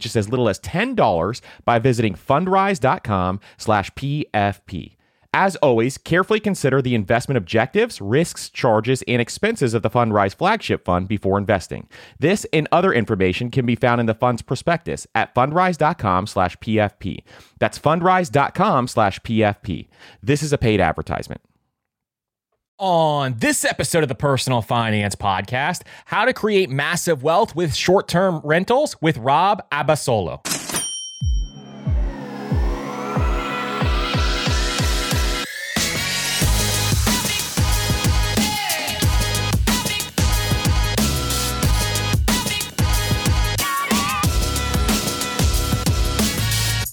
just as little as $10 by visiting fundrise.com slash PFP. As always, carefully consider the investment objectives, risks, charges, and expenses of the Fundrise flagship fund before investing. This and other information can be found in the fund's prospectus at fundrise.com slash PFP. That's fundrise.com slash PFP. This is a paid advertisement. On this episode of the Personal Finance Podcast, how to create massive wealth with short term rentals with Rob Abasolo.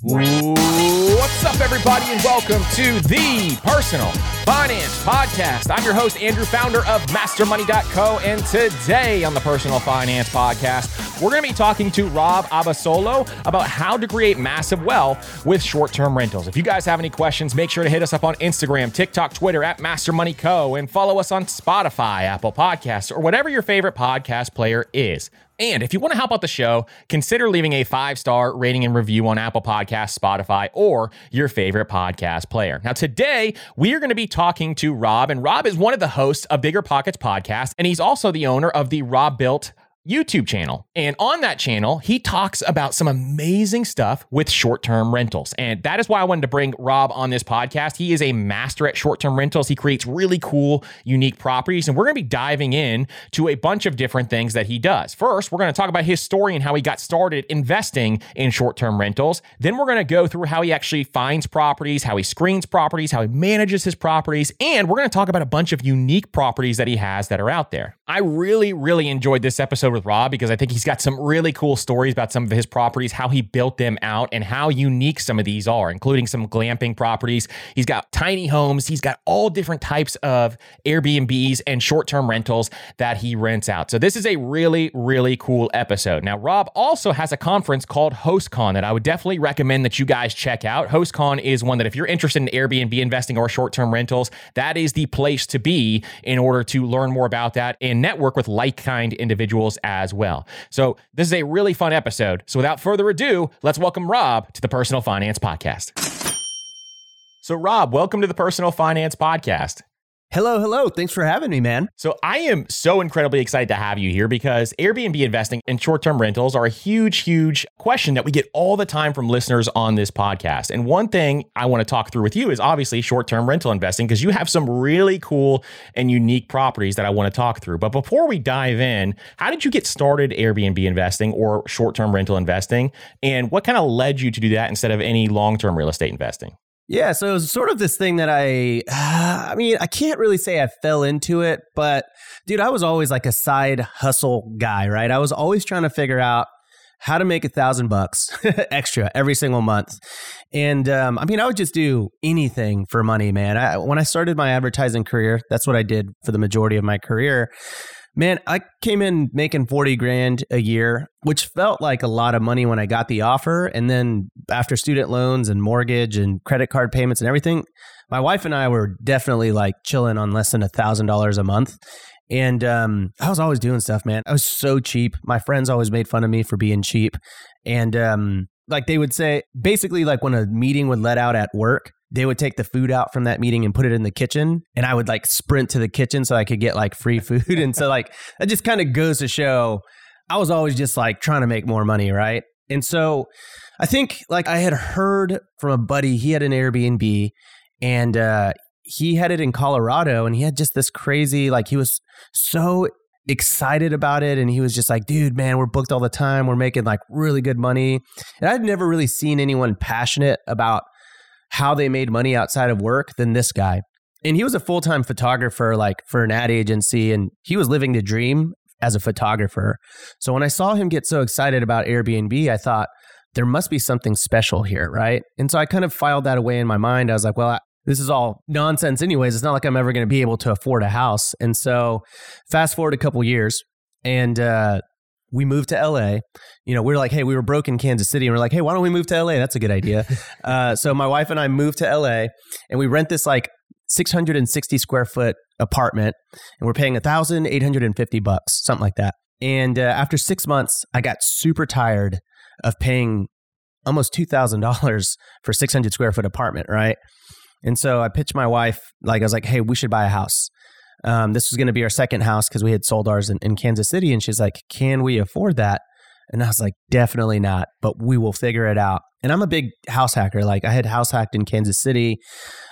What's up, everybody, and welcome to the Personal Finance Podcast. I'm your host, Andrew, founder of MasterMoney.co, and today on the Personal Finance Podcast, we're going to be talking to Rob Abasolo about how to create massive wealth with short-term rentals. If you guys have any questions, make sure to hit us up on Instagram, TikTok, Twitter at MasterMoney.co, and follow us on Spotify, Apple Podcasts, or whatever your favorite podcast player is. And if you want to help out the show, consider leaving a five star rating and review on Apple Podcasts, Spotify, or your favorite podcast player. Now, today we are going to be talking to Rob, and Rob is one of the hosts of BiggerPockets podcast, and he's also the owner of the Robuilt YouTube channel. And on that channel, he talks about some amazing stuff with short term rentals. And that is why I wanted to bring Rob on this podcast. He is a master at short term rentals. He creates really cool, unique properties. And we're going to be diving in to a bunch of different things that he does. First, we're going to talk about his story and how he got started investing in short term rentals. Then we're going to go through how he actually finds properties, how he screens properties, how he manages his properties. And we're going to talk about a bunch of unique properties that he has that are out there. I really, really enjoyed this episode with Rob because I think he's got some really cool stories about some of his properties, how he built them out, and how unique some of these are, including some glamping properties. He's got tiny homes, he's got all different types of Airbnbs and short term rentals that he rents out. So, this is a really, really cool episode. Now, Rob also has a conference called HostCon that I would definitely recommend that you guys check out. HostCon is one that if you're interested in Airbnb investing or short term rentals, that is the place to be in order to learn more about that and network with like kind individuals as well. So, this is a really fun episode. So, without further ado, let's welcome Rob to the Personal Finance Podcast. So, Rob, welcome to the Personal Finance Podcast. Hello, hello. Thanks for having me, man. So, I am so incredibly excited to have you here because Airbnb investing and short term rentals are a huge, huge question that we get all the time from listeners on this podcast. And one thing I want to talk through with you is obviously short term rental investing because you have some really cool and unique properties that I want to talk through. But before we dive in, how did you get started Airbnb investing or short term rental investing? And what kind of led you to do that instead of any long term real estate investing? Yeah, so it was sort of this thing that I, I mean, I can't really say I fell into it, but dude, I was always like a side hustle guy, right? I was always trying to figure out how to make a thousand bucks extra every single month. And um, I mean, I would just do anything for money, man. I, when I started my advertising career, that's what I did for the majority of my career. Man, I came in making 40 grand a year, which felt like a lot of money when I got the offer. And then after student loans and mortgage and credit card payments and everything, my wife and I were definitely like chilling on less than a thousand dollars a month. And um, I was always doing stuff, man. I was so cheap. My friends always made fun of me for being cheap. And um, like they would say, basically, like when a meeting would let out at work, they would take the food out from that meeting and put it in the kitchen. And I would like sprint to the kitchen so I could get like free food. and so, like, that just kind of goes to show I was always just like trying to make more money, right? And so I think like I had heard from a buddy, he had an Airbnb and uh, he had it in Colorado and he had just this crazy, like, he was so excited about it and he was just like dude man we're booked all the time we're making like really good money and i'd never really seen anyone passionate about how they made money outside of work than this guy. And he was a full-time photographer like for an ad agency and he was living the dream as a photographer. So when i saw him get so excited about airbnb i thought there must be something special here right? And so i kind of filed that away in my mind. I was like well this is all nonsense anyways. It's not like i'm ever going to be able to afford a house. And so fast forward a couple years and uh, we moved to la you know we are like hey we were broke in kansas city and we are like hey why don't we move to la that's a good idea. Uh, so my wife and i moved to la and we rent this like 660 square foot apartment and we're paying 1850 bucks something like that. And uh, after six months i got super tired of paying almost $2000 for 600 square foot apartment right? And so I pitched my wife, like, I was like, hey, we should buy a house. Um, this was going to be our second house because we had sold ours in, in Kansas City. And she's like, can we afford that? And I was like, definitely not, but we will figure it out. And I'm a big house hacker. Like, I had house hacked in Kansas City.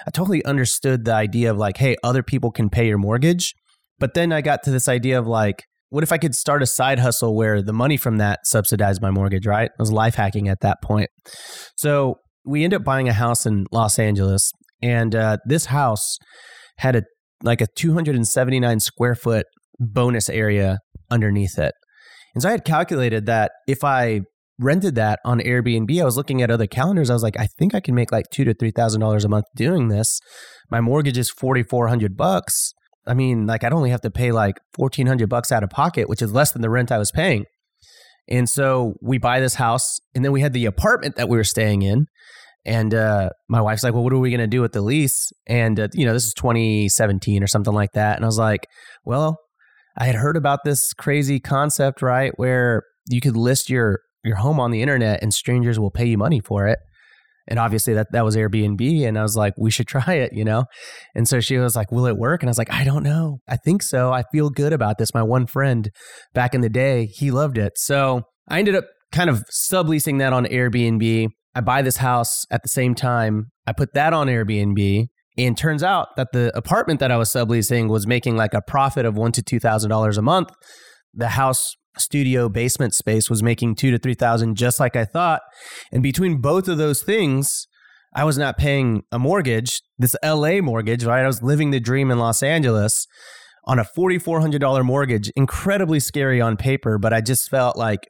I totally understood the idea of like, hey, other people can pay your mortgage. But then I got to this idea of like, what if I could start a side hustle where the money from that subsidized my mortgage, right? I was life hacking at that point. So we ended up buying a house in Los Angeles and uh, this house had a like a 279 square foot bonus area underneath it. And so I had calculated that if I rented that on Airbnb, I was looking at other calendars. I was like, I think I can make like two to three thousand dollars a month doing this. My mortgage is forty four hundred bucks. I mean, like I'd only have to pay like fourteen hundred bucks out of pocket, which is less than the rent I was paying. And so we buy this house, and then we had the apartment that we were staying in. And uh, my wife's like, well, what are we going to do with the lease? And, uh, you know, this is 2017 or something like that. And I was like, well, I had heard about this crazy concept, right? Where you could list your, your home on the internet and strangers will pay you money for it. And obviously that, that was Airbnb. And I was like, we should try it, you know? And so she was like, will it work? And I was like, I don't know. I think so. I feel good about this. My one friend back in the day, he loved it. So I ended up kind of subleasing that on Airbnb. I buy this house at the same time. I put that on Airbnb. And turns out that the apartment that I was subleasing was making like a profit of one to two thousand dollars a month. The house studio basement space was making two to three thousand, just like I thought. And between both of those things, I was not paying a mortgage, this LA mortgage, right? I was living the dream in Los Angeles on a $4,400 mortgage. Incredibly scary on paper, but I just felt like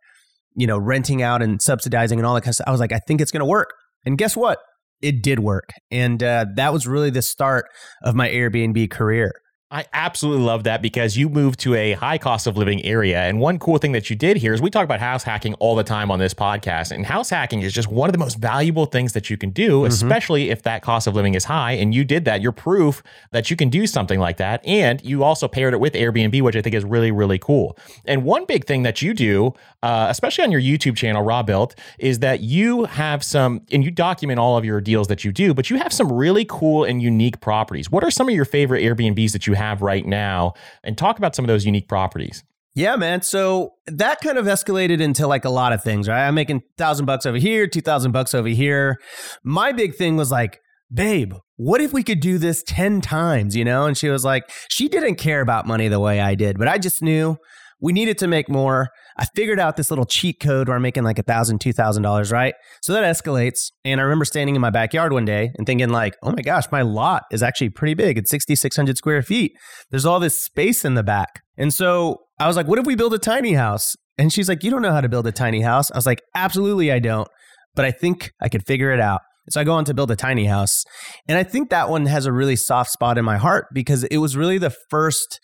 you know, renting out and subsidizing and all that kind of stuff. I was like, I think it's going to work. And guess what? It did work. And uh, that was really the start of my Airbnb career. I absolutely love that because you moved to a high cost of living area. And one cool thing that you did here is we talk about house hacking all the time on this podcast. And house hacking is just one of the most valuable things that you can do, mm-hmm. especially if that cost of living is high. And you did that. You're proof that you can do something like that. And you also paired it with Airbnb, which I think is really, really cool. And one big thing that you do, uh, especially on your YouTube channel, Robuilt, is that you have some, and you document all of your deals that you do, but you have some really cool and unique properties. What are some of your favorite Airbnbs that you have? Have right now and talk about some of those unique properties. Yeah, man. So that kind of escalated into like a lot of things, right? I'm making thousand bucks over here, two thousand bucks over here. My big thing was like, babe, what if we could do this 10 times, you know? And she was like, she didn't care about money the way I did, but I just knew we needed to make more. I figured out this little cheat code where I'm making like a thousand, two thousand dollars, right? So that escalates. And I remember standing in my backyard one day and thinking, like, oh my gosh, my lot is actually pretty big. It's 6,600 square feet. There's all this space in the back. And so I was like, what if we build a tiny house? And she's like, You don't know how to build a tiny house. I was like, Absolutely, I don't. But I think I could figure it out. So I go on to build a tiny house. And I think that one has a really soft spot in my heart because it was really the first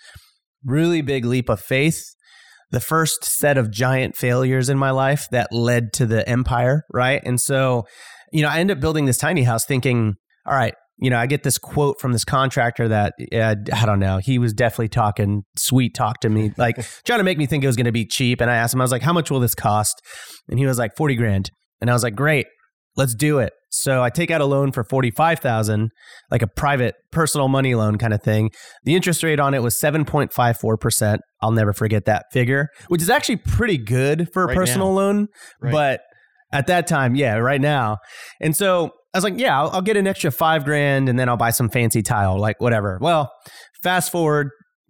really big leap of faith, the first set of giant failures in my life that led to the empire, right? And so, you know, I end up building this tiny house thinking, all right, you know, I get this quote from this contractor that uh, I don't know. He was definitely talking sweet talk to me, like trying to make me think it was going to be cheap. And I asked him, I was like, "How much will this cost?" And he was like, 40 grand." And I was like, "Great, let's do it." So I take out a loan for forty five thousand, like a private personal money loan kind of thing. The interest rate on it was seven point five four percent. I'll never forget that figure, which is actually pretty good for a right personal now. loan, right. but at that time, yeah, right now. And so I was like, yeah, I'll, I'll, get an extra five grand and then I'll buy some fancy tile, like whatever. Well, fast forward,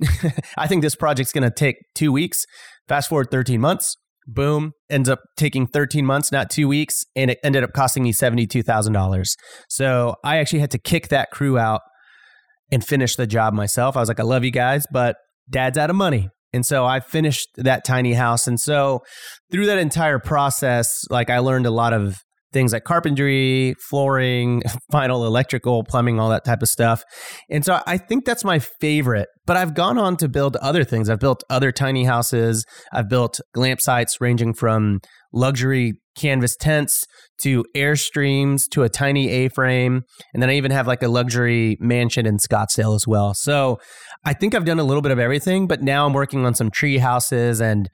I think this project's going to take two weeks. Fast forward 13 months, boom, ends up taking 13 months, not two weeks. And it ended up costing me $72,000. So I actually had to kick that crew out and finish the job myself. I was like, I love you guys, but dad's out of money. And so I finished that tiny house. And so through that entire process, like I learned a lot of things like carpentry, flooring, final electrical, plumbing, all that type of stuff. And so I think that's my favorite. But I've gone on to build other things. I've built other tiny houses. I've built glamp sites ranging from luxury canvas tents to airstreams to a tiny A-frame, and then I even have like a luxury mansion in Scottsdale as well. So I think I've done a little bit of everything, but now I'm working on some tree houses and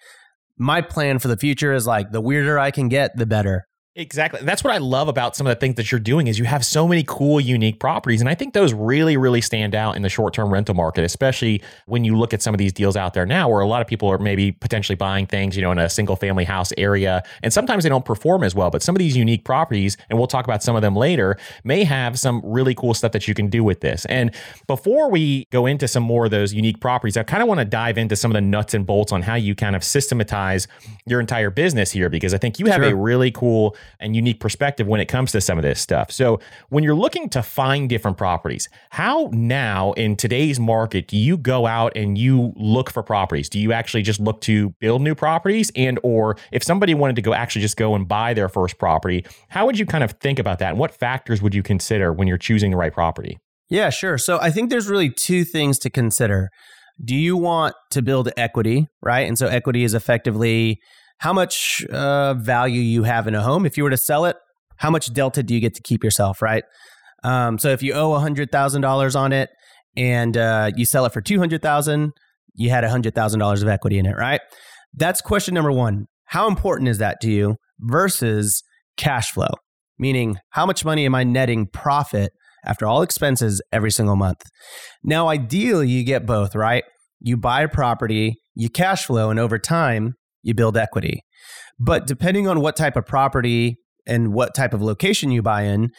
my plan for the future is like the weirder I can get, the better. Exactly. That's what I love about some of the things that you're doing is you have so many cool, unique properties. And I think those really, really stand out in the short-term rental market, especially when you look at some of these deals out there now where a lot of people are maybe potentially buying things, you know, in a single family house area. And sometimes they don't perform as well. But some of these unique properties, and we'll talk about some of them later, may have some really cool stuff that you can do with this. And before we go into some more of those unique properties, I kind of want to dive into some of the nuts and bolts on how you kind of systematize your entire business here, because I think you have sure. a really cool and unique perspective when it comes to some of this stuff. So, when you're looking to find different properties, how now in today's market do you go out and you look for properties? Do you actually just look to build new properties and or if somebody wanted to go actually just go and buy their first property, how would you kind of think about that? And what factors would you consider when you're choosing the right property? Yeah, sure. So, I think there's really two things to consider. Do you want to build equity, right? And so equity is effectively how much uh, value you have in a home. If you were to sell it, how much delta do you get to keep yourself, right? Um, so if you owe $100,000 on it and uh, you sell it for 200000 you had $100,000 of equity in it, right? That's question number one. How important is that to you versus cash flow? Meaning, how much money am I netting profit after all expenses every single month? Now, ideally, you get both, right? You buy a property, you cash flow, and over time, you build equity. But depending on what type of property and what type of location you buy in,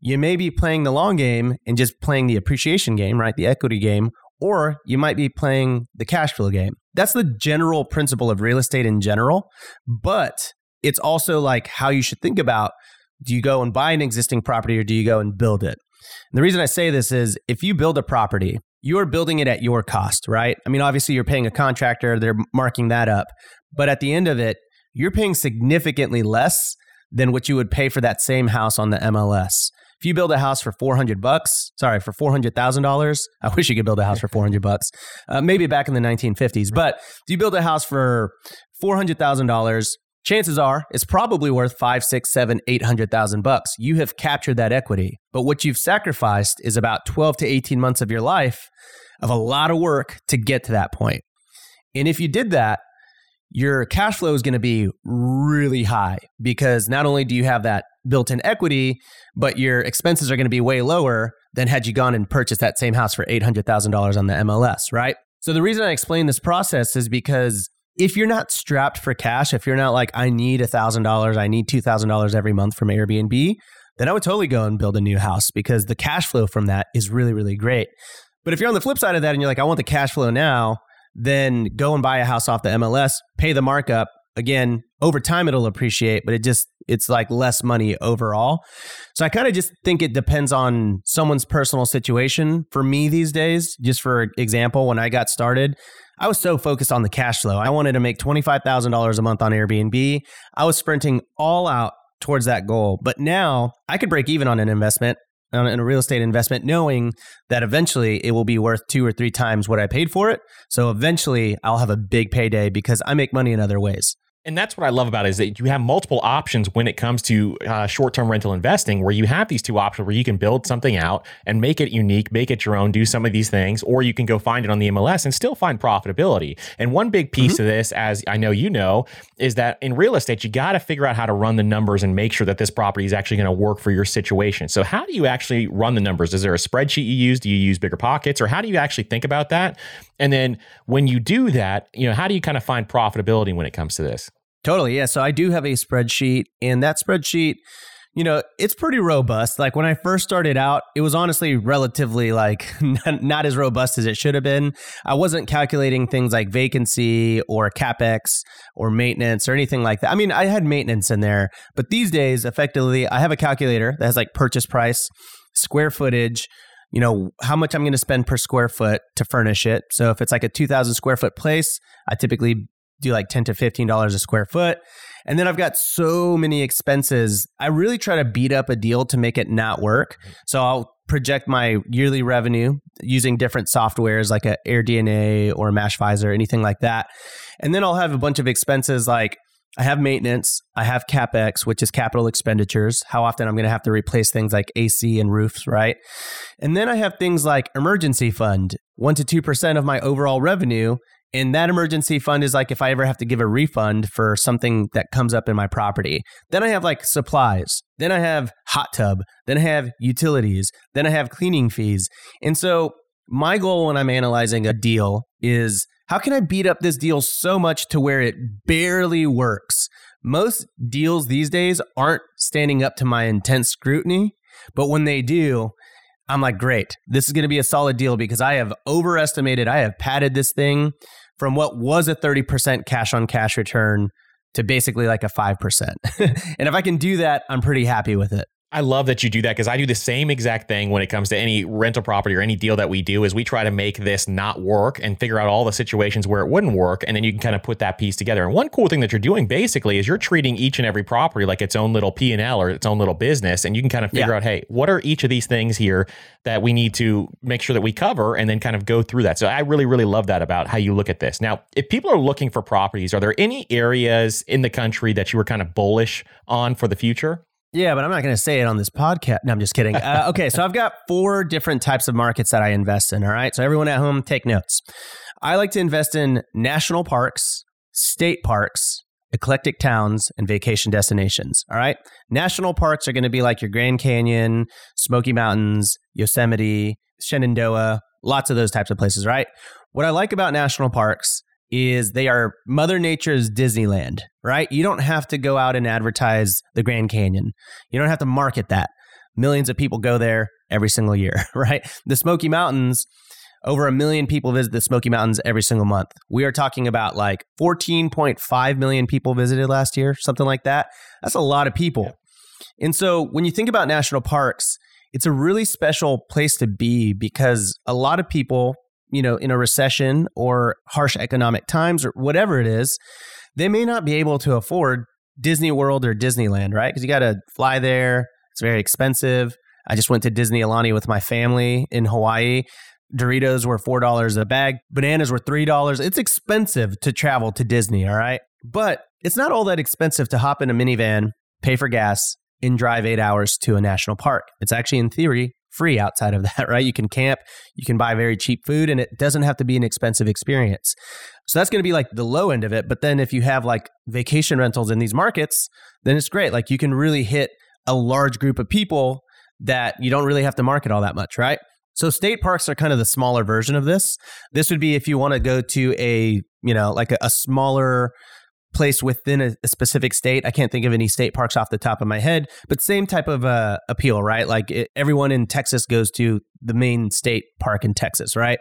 you may be playing the long game and just playing the appreciation game, right? The equity game, or you might be playing the cash flow game. That's the general principle of real estate in general. But it's also like how you should think about do you go and buy an existing property or do you go and build it? And the reason I say this is if you build a property, you are building it at your cost, right? I mean, obviously, you're paying a contractor, they're marking that up. But at the end of it, you're paying significantly less than what you would pay for that same house on the MLS. If you build a house for 400 bucks, sorry, for $400,000, I wish you could build a house for 400 bucks. Uh, maybe back in the 1950s, but if you build a house for $400,000, chances are it's probably worth five, six, seven, eight hundred thousand bucks. You have captured that equity, but what you've sacrificed is about 12 to 18 months of your life of a lot of work to get to that point. And if you did that, your cash flow is going to be really high because not only do you have that built in equity, but your expenses are going to be way lower than had you gone and purchased that same house for $800,000 on the MLS, right? So the reason I explain this process is because if you're not strapped for cash, if you're not like, I need $1,000, I need $2,000 every month from Airbnb, then I would totally go and build a new house because the cash flow from that is really, really great. But if you're on the flip side of that and you're like, I want the cash flow now, then go and buy a house off the MLS, pay the markup, again, over time it'll appreciate, but it just it's like less money overall. So I kind of just think it depends on someone's personal situation. For me these days, just for example, when I got started, I was so focused on the cash flow. I wanted to make $25,000 a month on Airbnb. I was sprinting all out towards that goal. But now I could break even on an investment in a real estate investment, knowing that eventually it will be worth two or three times what I paid for it. So eventually I'll have a big payday because I make money in other ways. And that's what I love about it is that you have multiple options when it comes to uh, short-term rental investing, where you have these two options where you can build something out and make it unique, make it your own, do some of these things, or you can go find it on the MLS and still find profitability. And one big piece mm-hmm. of this, as I know you know, is that in real estate you got to figure out how to run the numbers and make sure that this property is actually going to work for your situation. So how do you actually run the numbers? Is there a spreadsheet you use? Do you use BiggerPockets, or how do you actually think about that? And then when you do that, you know, how do you kind of find profitability when it comes to this? Totally. Yeah. So I do have a spreadsheet, and that spreadsheet, you know, it's pretty robust. Like when I first started out, it was honestly relatively like not, as robust as it should have been. I wasn't calculating things like vacancy or capex or maintenance or anything like that. I mean, I had maintenance in there, but these days, effectively, I have a calculator that has like purchase price, square footage, you know how much i'm going to spend per square foot to furnish it so if it's like a 2000 square foot place i typically do like 10 to 15 dollars a square foot. And then i've got so many expenses. I really try to beat up a deal to make it not work. So i'll project my yearly revenue using different softwares like a AirDNA or Mashvisor, anything like that. And then I'll have a bunch of expenses like I have maintenance, I have capex, which is capital expenditures, how often I'm going to have to replace things like AC and roofs, right? And then I have things like emergency fund, 1 to 2% of my overall revenue and that emergency fund is like if I ever have to give a refund for something that comes up in my property. Then I have like supplies. Then I have hot tub. Then I have utilities. Then I have cleaning fees. And so my goal when I'm analyzing a deal is how can I beat up this deal so much to where it barely works? Most deals these days aren't standing up to my intense scrutiny, but when they do, I'm like, great, this is going to be a solid deal because I have overestimated, I have padded this thing from what was a 30% cash on cash return to basically like a 5%. and if I can do that, I'm pretty happy with it. I love that you do that because I do the same exact thing when it comes to any rental property or any deal that we do is we try to make this not work and figure out all the situations where it wouldn't work and then you can kind of put that piece together. And one cool thing that you're doing basically is you're treating each and every property like its own little P&L or its own little business and you can kind of figure yeah. out hey, what are each of these things here that we need to make sure that we cover and then kind of go through that. So I really really love that about how you look at this. Now, if people are looking for properties, are there any areas in the country that you were kind of bullish on for the future? Yeah, but I'm not going to say it on this podcast. No, I'm just kidding. Uh, okay, so I've got four different types of markets that I invest in. All right. So everyone at home, take notes. I like to invest in national parks, state parks, eclectic towns, and vacation destinations. All right. National parks are going to be like your Grand Canyon, Smoky Mountains, Yosemite, Shenandoah, lots of those types of places, right? What I like about national parks is they are Mother Nature's Disneyland, right? You don't have to go out and advertise the Grand Canyon. You don't have to market that. Millions of people go there every single year, right? The Smoky Mountains, over a million people visit the Smoky Mountains every single month. We are talking about like 14.5 million people visited last year, something like that. That's a lot of people. And so when you think about national parks, it's a really special place to be because a lot of people you know, in a recession or harsh economic times or whatever it is, they may not be able to afford Disney World or Disneyland, right? Because you got to fly there. It's very expensive. I just went to Disney Aulani with my family in Hawaii. Doritos were $4 a bag, bananas were $3. It's expensive to travel to Disney, all right? But it's not all that expensive to hop in a minivan, pay for gas, and drive eight hours to a national park. It's actually, in theory, free outside of that, right? You can camp, you can buy very cheap food, and it doesn't have to be an expensive experience. So that's going to be like the low end of it. But then if you have like vacation rentals in these markets, then it's great. Like you can really hit a large group of people that you don't really have to market all that much, right? So state parks are kind of the smaller version of this. This would be if you want to go to a, you know, like a, a smaller place within a, a, specific state. I can't think of any state parks off the top of my head, but same type of uh, appeal, right? Like it, everyone in Texas goes to the main state park in Texas, right?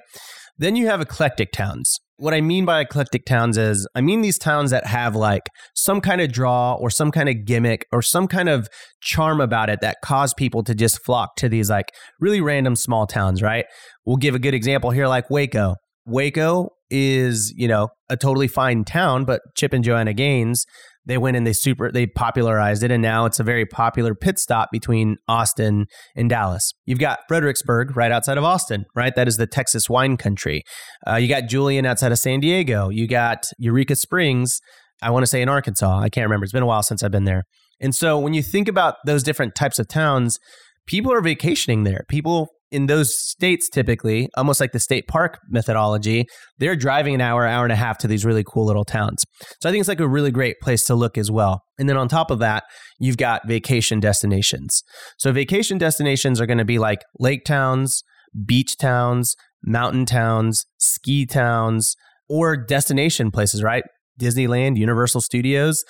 Then you have eclectic towns. What I mean by eclectic towns is I mean these towns that have like some kind of draw or some kind of gimmick or some kind of charm about it that cause people to just flock to these like really random small towns, right? We'll give a good example here like Waco. Waco is, you know, a totally fine town, but Chip and Joanna Gaines they went and they super they popularized it and now it's a very popular pit stop between austin and dallas. You've got fredericksburg right outside of austin right? That is the texas wine country. Uh, you got julian outside of san diego. You got eureka springs i want to say in arkansas. I can't remember. It's been a while since i've been there. And so when you think about those different types of towns people are vacationing there. People in those states typically almost like the state park methodology they're driving an hour hour and a half to these really cool little towns. So i think it's like a really great place to look as well. And then on top of that you've got vacation destinations. So vacation destinations are going to be like lake towns beach towns mountain towns ski towns or destination places right? Disneyland universal studios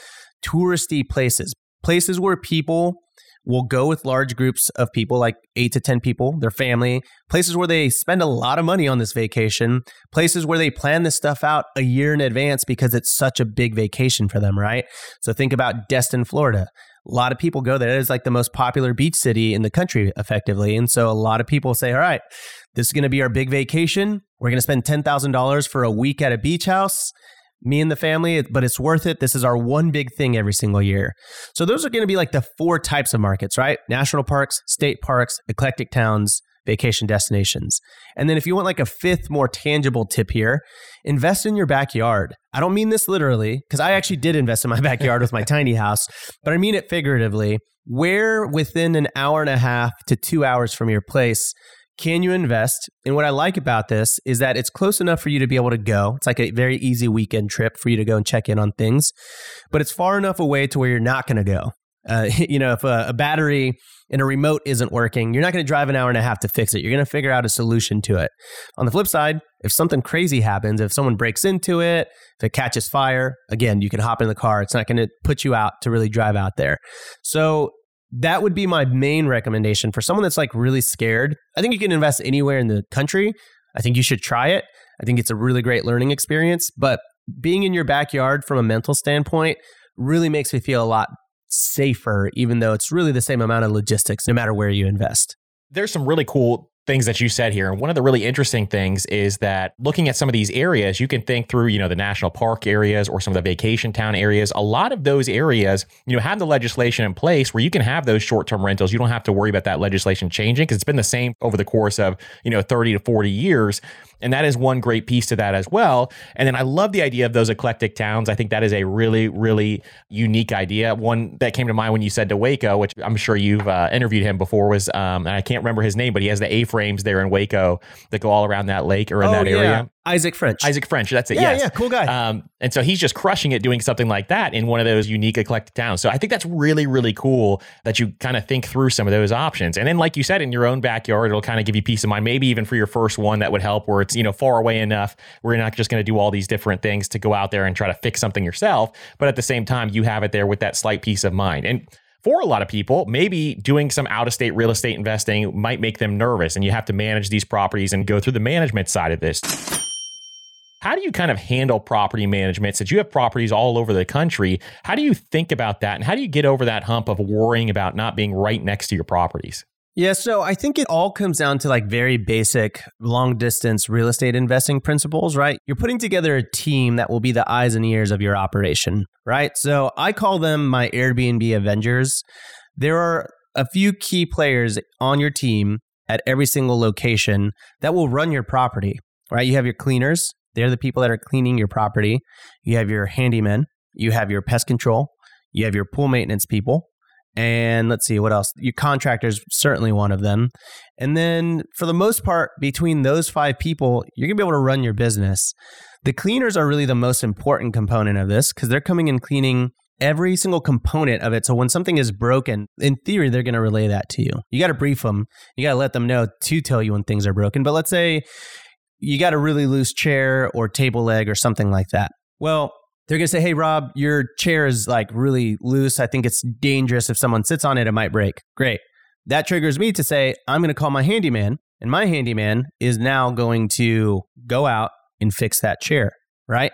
touristy places. Places where people will go with large groups of people, like eight to 10 people, their family, places where they spend a lot of money on this vacation, places where they plan this stuff out a year in advance because it's such a big vacation for them, right? So think about Destin, Florida. A lot of people go there. It is like the most popular beach city in the country, effectively. And so a lot of people say, all right, this is going to be our big vacation. We're going to spend $10,000 for a week at a beach house me and the family, but it's worth it. This is our one big thing every single year. So those are going to be like the four types of markets, right? National parks, state parks, eclectic towns, vacation destinations. And then if you want like a fifth more tangible tip here, invest in your backyard. I don't mean this literally because I actually did invest in my backyard with my tiny house, but I mean it figuratively. Where within an hour and a half to 2 hours from your place can you invest? And what I like about this is that it's close enough for you to be able to go. It's like a very easy weekend trip for you to go and check in on things, but it's far enough away to where you're not going to go. Uh, you know, if a, a, battery in a remote isn't working, you're not going to drive an hour and a half to fix it. You're going to figure out a solution to it. On the flip side, if something crazy happens, if someone breaks into it, if it catches fire, again, you can hop in the car. It's not going to put you out to really drive out there. So that would be my main recommendation for someone that's like really scared. I think you can invest anywhere in the country. I think you should try it. I think it's a really great learning experience, but being in your backyard from a mental standpoint really makes me feel a lot safer, even though it's really the same amount of logistics no matter where you invest. There's some really cool things that you said here. And one of the really interesting things is that looking at some of these areas, you can think through, you know, the national park areas or some of the vacation town areas. A lot of those areas, you know, have the legislation in place where you can have those short-term rentals. You don't have to worry about that legislation changing because it's been the same over the course of, you know, 30 to 40 years. And that is one great piece to that as well. And then I love the idea of those eclectic towns. I think that is a really, really unique idea. One that came to mind when you said to Waco, which I'm sure you've uh, interviewed him before, was, um, and I can't remember his name, but he has the A frames there in Waco that go all around that lake or in oh, that area. Isaac French. Isaac French. That's it. Yeah, yes. yeah, cool guy. Um, and so he's just crushing it doing something like that in one of those unique eclectic towns. So I think that's really, really cool that you kind of think through some of those options. And then, like you said, in your own backyard, it'll kind of give you peace of mind. Maybe even for your first one, that would help where it's, you know, far away enough where you're not just going to do all these different things to go out there and try to fix something yourself. But at the same time, you have it there with that slight peace of mind. And for a lot of people, maybe doing some out of state real estate investing might make them nervous, and you have to manage these properties and go through the management side of this. How do you kind of handle property management since you have properties all over the country? How do you think about that? And how do you get over that hump of worrying about not being right next to your properties? Yeah, so I think it all comes down to like very basic long distance real estate investing principles, right? You're putting together a team that will be the eyes and ears of your operation, right? So I call them my Airbnb Avengers. There are a few key players on your team at every single location that will run your property, right? You have your cleaners, they're the people that are cleaning your property. You have your handyman, you have your pest control, you have your pool maintenance people, and let's see what else. Your contractors certainly one of them. And then for the most part, between those five people, you're gonna be able to run your business. The cleaners are really the most important component of this because they're coming and cleaning every single component of it. So when something is broken, in theory, they're going to relay that to you. You got to brief them. You got to let them know to tell you when things are broken. But let's say you got a really loose chair or table leg or something like that. Well, they're going to say, Hey, Rob, your chair is like really loose. I think it's dangerous. If someone sits on it, it might break. Great. That triggers me to say, I'm going to call my handyman. And my handyman is now going to go out and fix that chair, right?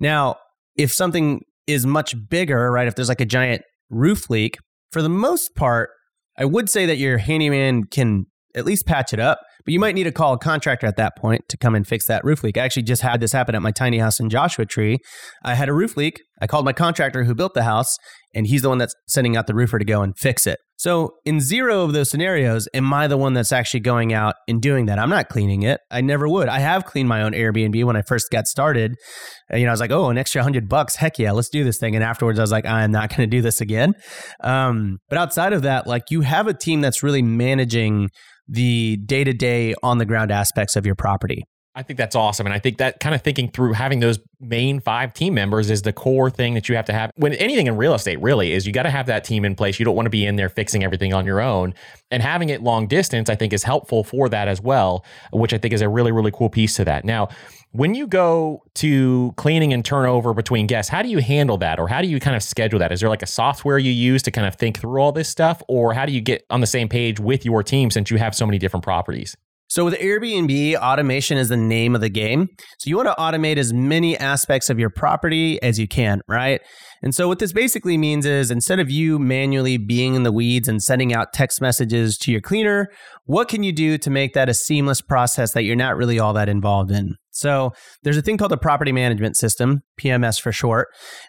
Now, if something is much bigger, right? If there's like a giant roof leak, for the most part, I would say that your handyman can at least patch it up, but you might need to call a contractor at that point to come and fix that roof leak. I actually just had this happen at my tiny house in Joshua Tree. I had a roof leak. I called my contractor who built the house, and he's the one that's sending out the roofer to go and fix it. So, in zero of those scenarios, am I the one that's actually going out and doing that? I'm not cleaning it. I never would. I have cleaned my own Airbnb when I first got started. You know, I was like, oh, an extra hundred bucks. Heck yeah, let's do this thing. And afterwards, I was like, I'm not going to do this again. Um, but outside of that, like you have a team that's really managing the day to day on the ground aspects of your property. I think that's awesome. And I think that kind of thinking through having those main five team members is the core thing that you have to have. When anything in real estate really is you got to have that team in place. You don't want to be in there fixing everything on your own. And having it long distance, I think, is helpful for that as well, which I think is a really, really cool piece to that. Now, when you go to cleaning and turnover between guests, how do you handle that? Or how do you kind of schedule that? Is there like a software you use to kind of think through all this stuff? Or how do you get on the same page with your team since you have so many different properties? So with Airbnb, automation is the name of the game. So you want to automate as many aspects of your property as you can, right? And so what this basically means is instead of you manually being in the weeds and sending out text messages to your cleaner, what can you do to make that a seamless process that you're not really all that involved in? So there's a thing called the property management system, PMS for short.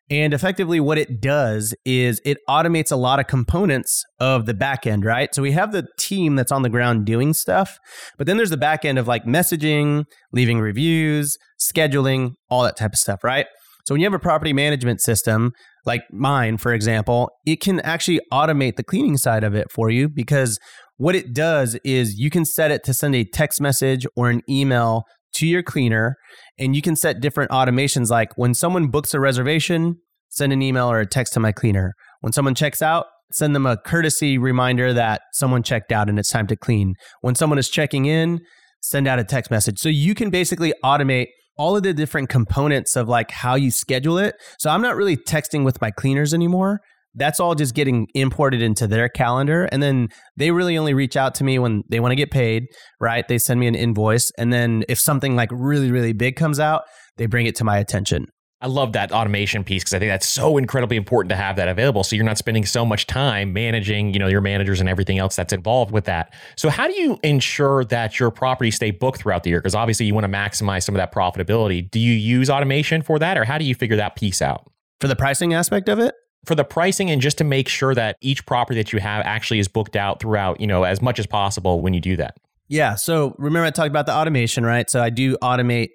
And effectively what it does is it automates a lot of components of the back end, right? So we have the team that's on the ground doing stuff, but then there's the back end of like messaging, leaving reviews, scheduling, all that type of stuff, right? So when you have a property management system like mine, for example, it can actually automate the cleaning side of it for you because what it does is you can set it to send a text message or an email to your cleaner and you can set different automations like when someone books a reservation, send an email or a text to my cleaner. When someone checks out, send them a courtesy reminder that someone checked out and it's time to clean. When someone is checking in, send out a text message. So you can basically automate all of the different components of like how you schedule it. So I'm not really texting with my cleaners anymore. That's all just getting imported into their calendar. And then they really only reach out to me when they want to get paid right? They send me an invoice. And then if something like really really big comes out they bring it to my attention I love that automation piece because I think that's so incredibly important to have that available. So you're not spending so much time managing, you know, your managers and everything else that's involved with that. So how do you ensure that your properties stay booked throughout the year? Because obviously you want to maximize some of that profitability. Do you use automation for that, or how do you figure that piece out? For the pricing aspect of it? for the pricing and just to make sure that each property that you have actually is booked out throughout, you know, as much as possible when you do that. Yeah. So remember I talked about the automation, right? So I do automate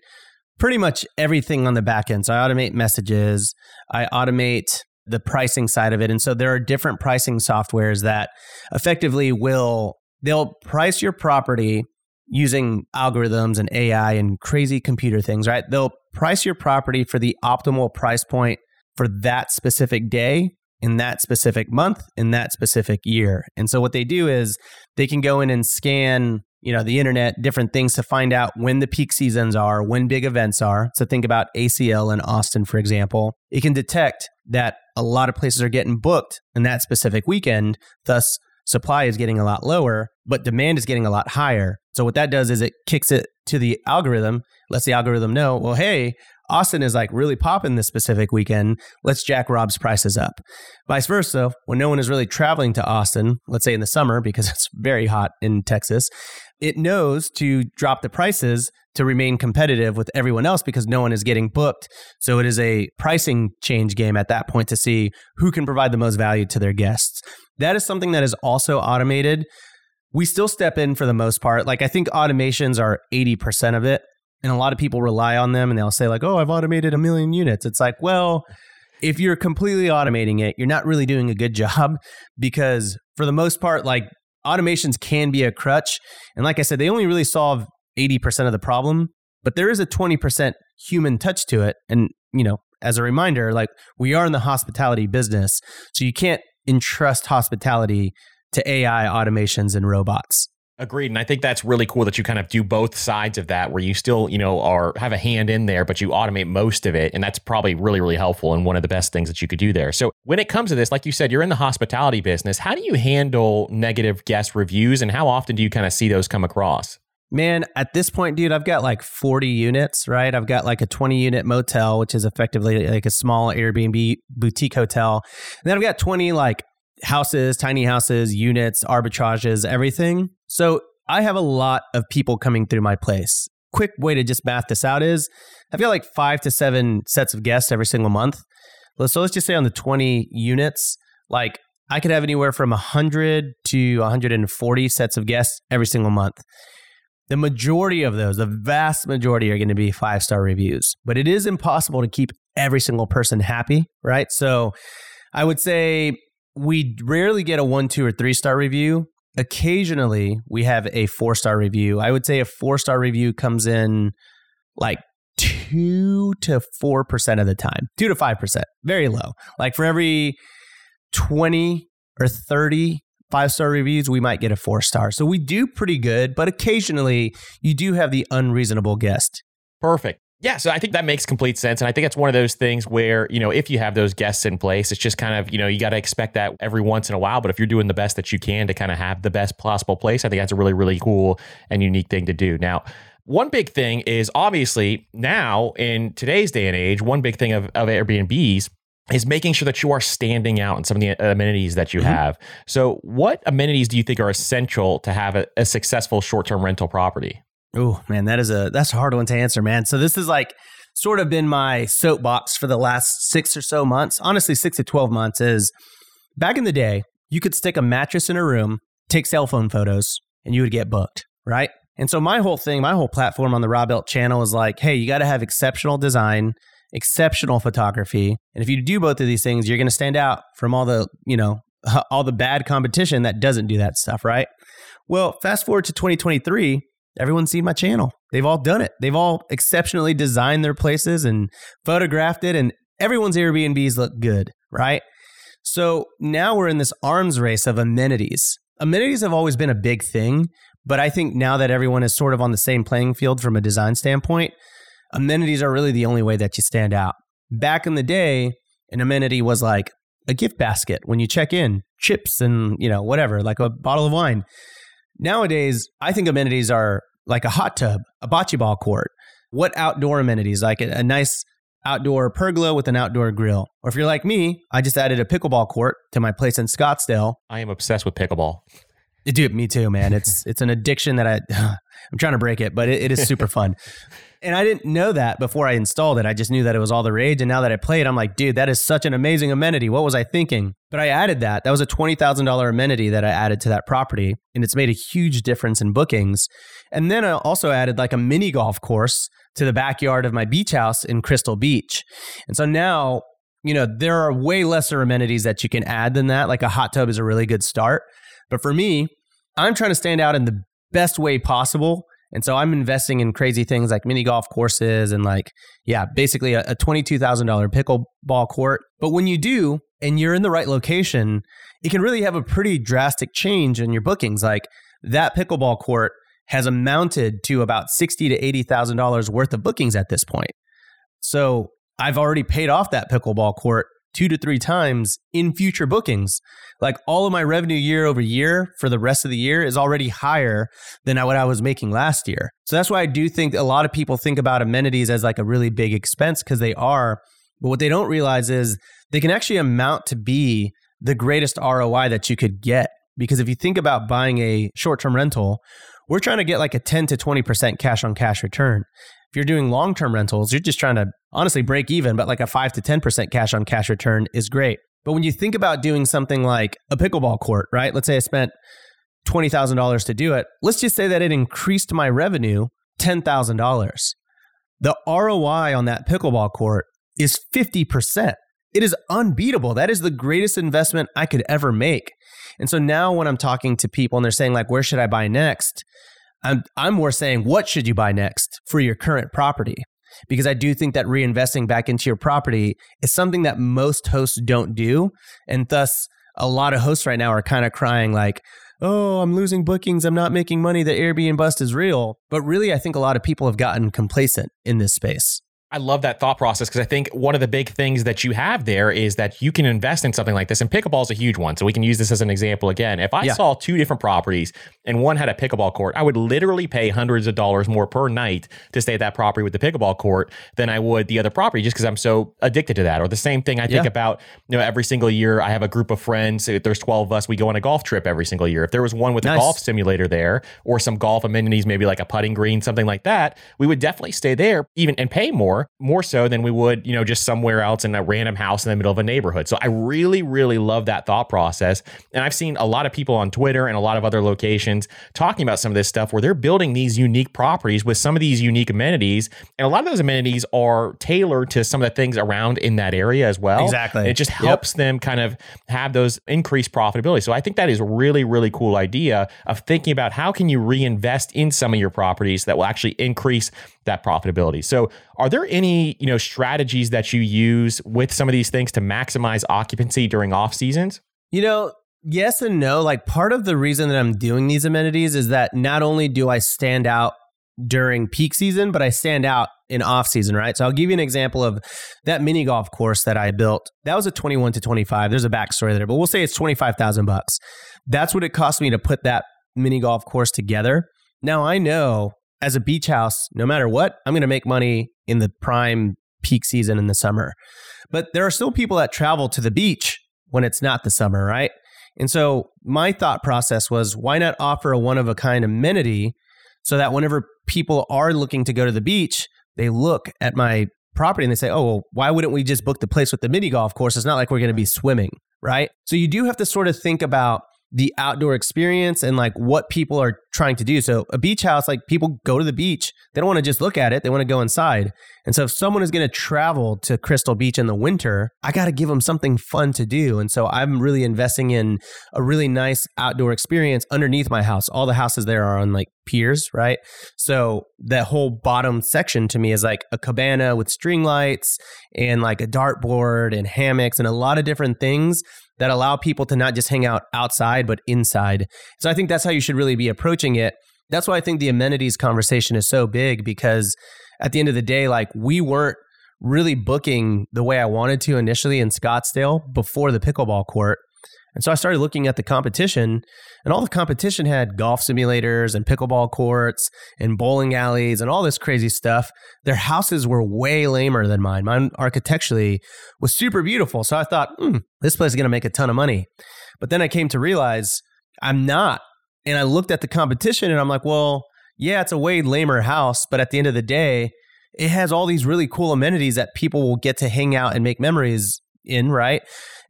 pretty much everything on the back end. So I automate messages, I automate the pricing side of it. And so there are different pricing softwares that effectively will they'll price your property using algorithms and AI and crazy computer things, right? They'll price your property for the optimal price point for that specific day in that specific month in that specific year. And so what they do is they can go in and scan, you know, the internet, different things to find out when the peak seasons are, when big events are. So think about ACL in Austin for example. It can detect that a lot of places are getting booked in that specific weekend, thus supply is getting a lot lower, but demand is getting a lot higher. So what that does is it kicks it to the algorithm, lets the algorithm know, well, hey, Austin is like really popping this specific weekend. Let's jack Rob's prices up. Vice versa, when no one is really traveling to Austin, let's say in the summer because it's very hot in Texas, it knows to drop the prices to remain competitive with everyone else because no one is getting booked. So it is a pricing change game at that point to see who can provide the most value to their guests. That is something that is also automated. We still step in for the most part. Like I think automations are 80% of it and a lot of people rely on them and they'll say like oh i've automated a million units. It's like well if you're completely automating it you're not really doing a good job because for the most part like automations can be a crutch. And like i said they only really solve 80% of the problem but there is a 20% human touch to it. And you know as a reminder like we are in the hospitality business so you can't entrust hospitality to ai automations and robots Agreed, and I think that's really cool that you kind of do both sides of that, where you still, you know, are have a hand in there, but you automate most of it, and that's probably really, really helpful and one of the best things that you could do there. So, when it comes to this, like you said, you're in the hospitality business. How do you handle negative guest reviews, and how often do you kind of see those come across? Man, at this point, dude, I've got like 40 units, right? I've got like a 20 unit motel, which is effectively like a small Airbnb boutique hotel. And then I've got 20 like houses, tiny houses, units, arbitrages, everything. So I have a lot of people coming through my place. Quick way to just math this out is I've got like five to seven sets of guests every single month. So let's just say on the 20 units, like I could have anywhere from 100 to 140 sets of guests every single month. The majority of those, the vast majority, are going to be five star reviews, but it is impossible to keep every single person happy, right? So I would say we rarely get a one, two, or three star review. Occasionally, we have a four star review. I would say a four star review comes in like two to four percent of the time, two to five percent, very low. Like for every 20 or 30 five star reviews, we might get a four star. So we do pretty good, but occasionally you do have the unreasonable guest. Perfect. Yeah, so I think that makes complete sense. And I think it's one of those things where, you know, if you have those guests in place, it's just kind of, you know, you got to expect that every once in a while. But if you're doing the best that you can to kind of have the best possible place, I think that's a really, really cool and unique thing to do. Now, one big thing is obviously now in today's day and age, one big thing of, of Airbnbs is making sure that you are standing out in some of the amenities that you mm-hmm. have. So, what amenities do you think are essential to have a, a successful short term rental property? Oh man, that is a that's a hard one to answer, man. So this is like sort of been my soapbox for the last six or so months. Honestly, six to twelve months is back in the day, you could stick a mattress in a room, take cell phone photos, and you would get booked, right? And so my whole thing, my whole platform on the Robuilt channel is like, hey, you got to have exceptional design, exceptional photography, and if you do both of these things, you're going to stand out from all the, you know, all the bad competition that doesn't do that stuff, right? Well, fast forward to 2023, everyone's seen my channel. They've all done it. They've all exceptionally designed their places and photographed it, and everyone's Airbnbs look good, right? So now we're in this arms race of amenities. Amenities have always been a big thing, but I think now that everyone is sort of on the same playing field from a design standpoint, amenities are really the only way that you stand out. Back in the day, an amenity was like a gift basket when you check in, chips and, you know, whatever, like a bottle of wine. Nowadays, I think amenities are like a hot tub, a bocce ball court. What outdoor amenities? Like a, a nice outdoor pergola with an outdoor grill. Or if you're like me, I just added a pickleball court to my place in Scottsdale. I am obsessed with pickleball. Dude, me too, man. It's it's an addiction that I I'm trying to break it, but it, it is super fun. And I didn't know that before I installed it. I just knew that it was all the rage. And now that I play it, I'm like, dude, that is such an amazing amenity. What was I thinking? But I added that. That was a $20,000 amenity that I added to that property. And it's made a huge difference in bookings. And then I also added like a mini golf course to the backyard of my beach house in Crystal Beach. And so now, you know, there are way lesser amenities that you can add than that. Like a hot tub is a really good start. But for me, I'm trying to stand out in the best way possible and so I'm investing in crazy things like mini golf courses and like, yeah, basically a, a $22,000 pickleball court. But when you do, and you're in the right location, it can really have a pretty drastic change in your bookings. Like that pickleball court has amounted to about sixty to eighty thousand dollars worth of bookings at this point. So I've already paid off that pickleball court two to three times in future bookings. Like all of my revenue year over year for the rest of the year is already higher than what I was making last year. So that's why I do think a lot of people think about amenities as like a really big expense because they are. But what they don't realize is they can actually amount to be the greatest ROI that you could get. Because if you think about buying a short term rental, we're trying to get like a 10 to 20% cash on cash return. If you're doing long term rentals, you're just trying to honestly break even, but like a 5 to 10% cash on cash return is great. But when you think about doing something like a pickleball court, right? Let's say I spent $20,000 to do it. Let's just say that it increased my revenue $10,000. The ROI on that pickleball court is 50%. It is unbeatable. That is the greatest investment I could ever make. And so now when I'm talking to people and they're saying like where should I buy next? I'm I'm more saying what should you buy next for your current property? Because I do think that reinvesting back into your property is something that most hosts don't do. And thus a lot of hosts right now are kind of crying like, oh, I'm losing bookings. I'm not making money. The Airbnb bust is real. But really, I think a lot of people have gotten complacent in this space. I love that thought process because I think one of the big things that you have there is that you can invest in something like this. And pickleball is a huge one. So we can use this as an example again. If I yeah. saw two different properties and one had a pickleball court, I would literally pay hundreds of dollars more per night to stay at that property with the pickleball court than I would the other property just because I'm so addicted to that. Or the same thing I think yeah. about, you know, every single year I have a group of friends. If there's 12 of us, we go on a golf trip every single year. If there was one with nice. a golf simulator there or some golf amenities, maybe like a putting green, something like that, we would definitely stay there even and pay more, more so than we would, you know, just somewhere else in a random house in the middle of a neighborhood. So I really, really love that thought process. And I've seen a lot of people on Twitter and a lot of other locations talking about some of this stuff where they're building these unique properties with some of these unique amenities. And a lot of those amenities are tailored to some of the things around in that area as well. Exactly. And it just helps yep. them kind of have those increased profitability. So I think that is a really, really cool idea of thinking about how can you reinvest in some of your properties that will actually increase that profitability. So, are there any, you know, strategies that you use with some of these things to maximize occupancy during off seasons? You know, yes and no. Like part of the reason that I'm doing these amenities is that not only do I stand out during peak season, but I stand out in off season, right? So I'll give you an example of that mini golf course that I built. That was a 21 to 25. There's a backstory there, but we'll say it's 25,000 bucks. That's what it cost me to put that mini golf course together. Now I know as a beach house, no matter what, I'm going to make money in the prime peak season in the summer. But there are still people that travel to the beach when it's not the summer, right? And so my thought process was why not offer a one of a kind amenity so that whenever people are looking to go to the beach, they look at my property and they say, oh, well, why wouldn't we just book the place with the mini golf course? It's not like we're going to be swimming, right? So you do have to sort of think about the outdoor experience and like what people are trying to do. So a beach house, like people go to the beach, they don't want to just look at it, they want to go inside. And so if someone is going to travel to Crystal Beach in the winter, I got to give them something fun to do. And so I'm really investing in a really nice outdoor experience underneath my house. All the houses there are on like piers, right? So that whole bottom section to me is like a cabana with string lights and like a dartboard and hammocks and a lot of different things that allow people to not just hang out outside, but inside. So I think that's how you should really be approaching it. That's why I think the amenities conversation is so big because at the end of the day, like we weren't really booking the way I wanted to initially in Scottsdale before the pickleball court. And so I started looking at the competition, and all the competition had golf simulators and pickleball courts and bowling alleys and all this crazy stuff. Their houses were way lamer than mine. Mine architecturally was super beautiful. So I thought, hmm, this place is going to make a ton of money. But then I came to realize I'm not. And I looked at the competition and I'm like, well, yeah, it's a way lamer house, but at the end of the day, it has all these really cool amenities that people will get to hang out and make memories in, right?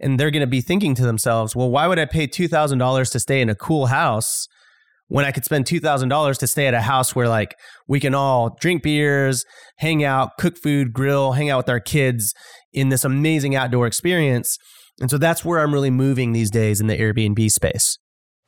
And they're going to be thinking to themselves, well, why would I pay $2,000 to stay in a cool house when I could spend $2,000 to stay at a house where like we can all drink beers, hang out, cook food, grill, hang out with our kids in this amazing outdoor experience. And so that's where I'm really moving these days in the Airbnb space.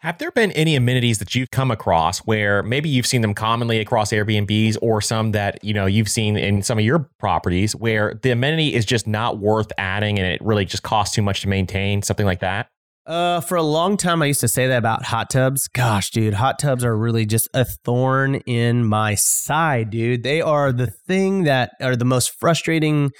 Have there been any amenities that you've come across where maybe you've seen them commonly across Airbnbs or some that, you know, you've seen in some of your properties where the amenity is just not worth adding and it really just costs too much to maintain, something like that? Uh, for a long time, I used to say that about hot tubs. Gosh, dude, hot tubs are really just a thorn in my side, dude. They are the thing that are the most frustrating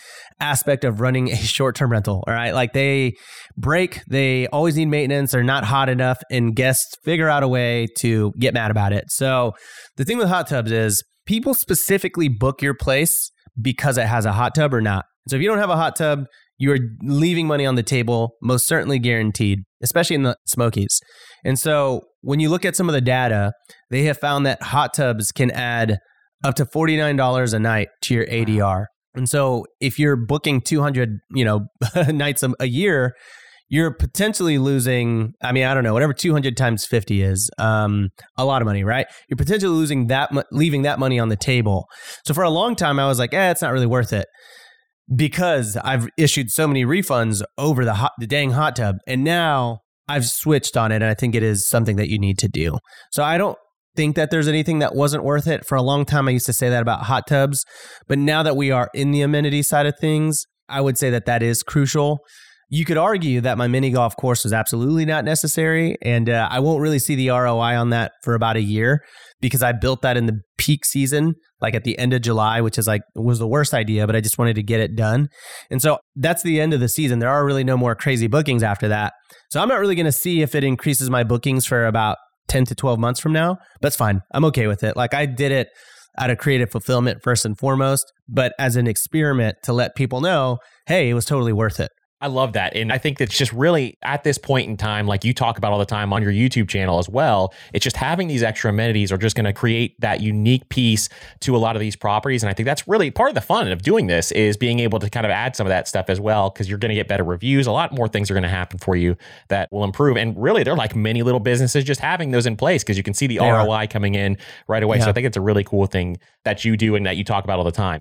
aspect of running a short term rental. All right. Like they break, they always need maintenance, they're not hot enough, and guests figure out a way to get mad about it. So the thing with hot tubs is people specifically book your place because it has a hot tub or not. So if you don't have a hot tub, you are leaving money on the table, most certainly guaranteed, especially in the Smokies. And so when you look at some of the data, they have found that hot tubs can add up to $49 a night to your ADR. And so if you're booking 200, you know, nights a, a year, you're potentially losing, I mean, I don't know, whatever 200 times 50 is, um, a lot of money, right? You're potentially losing that, leaving that money on the table. So for a long time, I was like, eh, it's not really worth it because I've issued so many refunds over the hot, the dang hot tub, and now I've switched on it, and I think it is something that you need to do. So I don't think that there's anything that wasn't worth it. For a long time, I used to say that about hot tubs, but now that we are in the amenity side of things, I would say that that is crucial. You could argue that my mini golf course was absolutely not necessary, and uh, I won't really see the ROI on that for about a year because I built that in the peak season, like at the end of July, which is like was the worst idea, but I just wanted to get it done. And so that's the end of the season. There are really no more crazy bookings after that. So I'm not really going to see if it increases my bookings for about 10 to 12 months from now. That's fine. I'm okay with it. Like I did it out of creative fulfillment first and foremost, but as an experiment to let people know, hey, it was totally worth it. I love that. And I think that's just really at this point in time, like you talk about all the time on your YouTube channel as well, it's just having these extra amenities are just going to create that unique piece to a lot of these properties. And I think that's really part of the fun of doing this is being able to kind of add some of that stuff as well, because you're going to get better reviews. A lot more things are going to happen for you that will improve. And really, they're like many little businesses just having those in place because you can see the they ROI are. coming in right away. Yeah. So I think it's a really cool thing that you do and that you talk about all the time.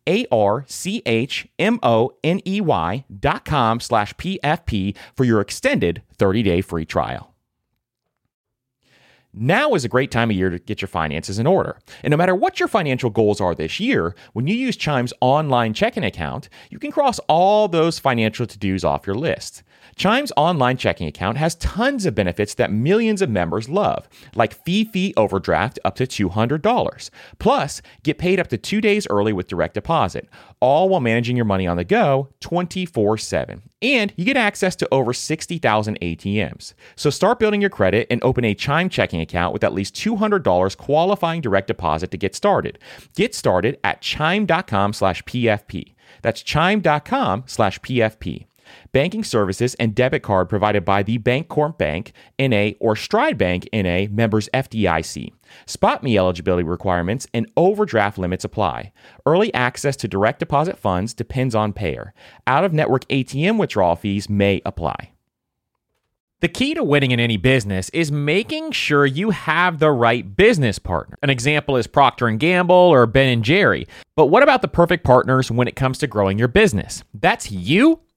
a R C H M O N E Y dot com slash PFP for your extended 30 day free trial. Now is a great time of year to get your finances in order. And no matter what your financial goals are this year, when you use Chime's online checking account, you can cross all those financial to dos off your list. Chime's online checking account has tons of benefits that millions of members love, like fee fee overdraft up to $200. Plus, get paid up to two days early with direct deposit, all while managing your money on the go 24 7. And you get access to over 60,000 ATMs. So start building your credit and open a Chime checking account with at least $200 qualifying direct deposit to get started. Get started at chime.com slash PFP. That's chime.com slash PFP. Banking services and debit card provided by the Bancorp Bank, NA, or Stride Bank, NA, members FDIC. SpotMe eligibility requirements and overdraft limits apply. Early access to direct deposit funds depends on payer. Out of network ATM withdrawal fees may apply. The key to winning in any business is making sure you have the right business partner. An example is Procter and Gamble or Ben and Jerry. But what about the perfect partners when it comes to growing your business? That's you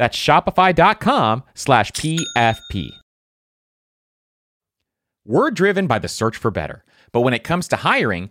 That's shopify.com slash PFP. We're driven by the search for better. But when it comes to hiring,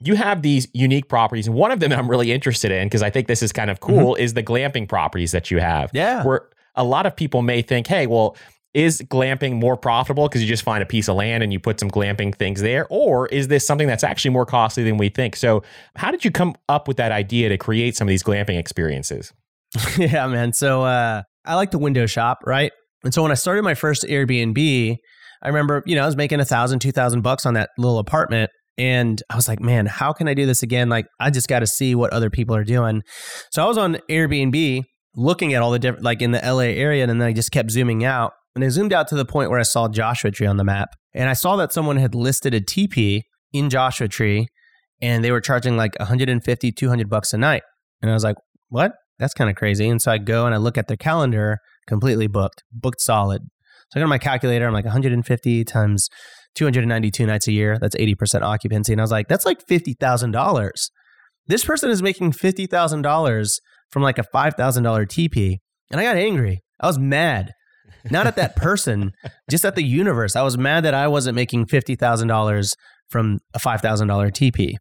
You have these unique properties, and one of them I'm really interested in because I think this is kind of cool Mm-hmm. is the glamping properties that you have. Yeah. Where a lot of people may think, hey, well, is glamping more profitable because you just find a piece of land and you put some glamping things there? Or is this something that's actually more costly than we think? So, how did you come up with that idea to create some of these glamping experiences? yeah, man. So uh, I like to window shop, right? And so when I started my first Airbnb, I remember, you know, I was making a thousand, two thousand bucks on that little apartment. And I was like, man, how can I do this again? Like, I just got to see what other people are doing. So I was on Airbnb looking at all the different, like in the LA area, and then I just kept zooming out. And I zoomed out to the point where I saw Joshua Tree on the map. And I saw that someone had listed a TP in Joshua Tree and they were charging like 150, 200 bucks a night. And I was like, what? That's kind of crazy. And so I go and I look at their calendar, completely booked, booked solid. So I go to my calculator, I'm like 150 times 292 nights a year. That's 80% occupancy. And I was like, that's like $50,000. This person is making $50,000 from like a $5,000 TP. And I got angry. I was mad. Not at that person, just at the universe. I was mad that I wasn't making $50,000 from a $5,000 TP.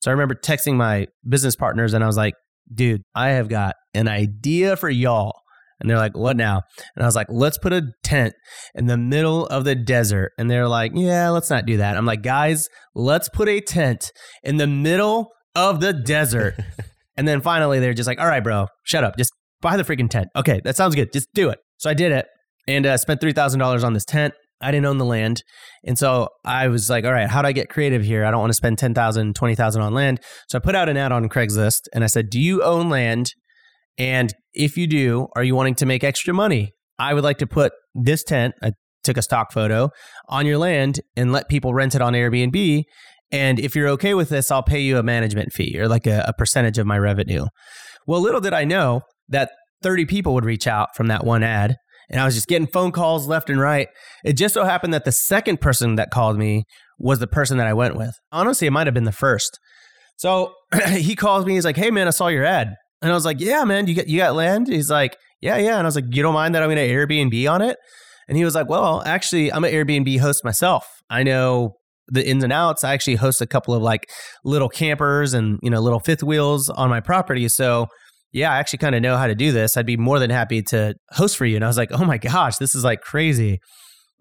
So I remember texting my business partners and I was like, dude, I have got an idea for y'all. And they're like, what now? And I was like, let's put a tent in the middle of the desert. And they're like, yeah, let's not do that. I'm like, guys, let's put a tent in the middle of the desert. and then finally, they're just like, all right, bro, shut up. Just buy the freaking tent. Okay, that sounds good. Just do it. So I did it and uh, spent $3,000 on this tent. I didn't own the land. And so I was like, all right, how do I get creative here? I don't want to spend 10,000, 20,000 on land. So I put out an ad on Craigslist and I said, do you own land? And if you do, are you wanting to make extra money? I would like to put this tent, I took a stock photo, on your land and let people rent it on Airbnb. And if you're okay with this, I'll pay you a management fee or like a, a percentage of my revenue. Well, little did I know that 30 people would reach out from that one ad. And I was just getting phone calls left and right. It just so happened that the second person that called me was the person that I went with. Honestly, it might have been the first. So he calls me. He's like, "Hey, man, I saw your ad." And I was like, "Yeah, man, you got you got land?" He's like, "Yeah, yeah." And I was like, "You don't mind that I'm going to Airbnb on it?" And he was like, "Well, actually, I'm an Airbnb host myself. I know the ins and outs. I actually host a couple of like little campers and you know little fifth wheels on my property. So yeah, I actually kind of know how to do this. I'd be more than happy to host for you." And I was like, "Oh my gosh, this is like crazy."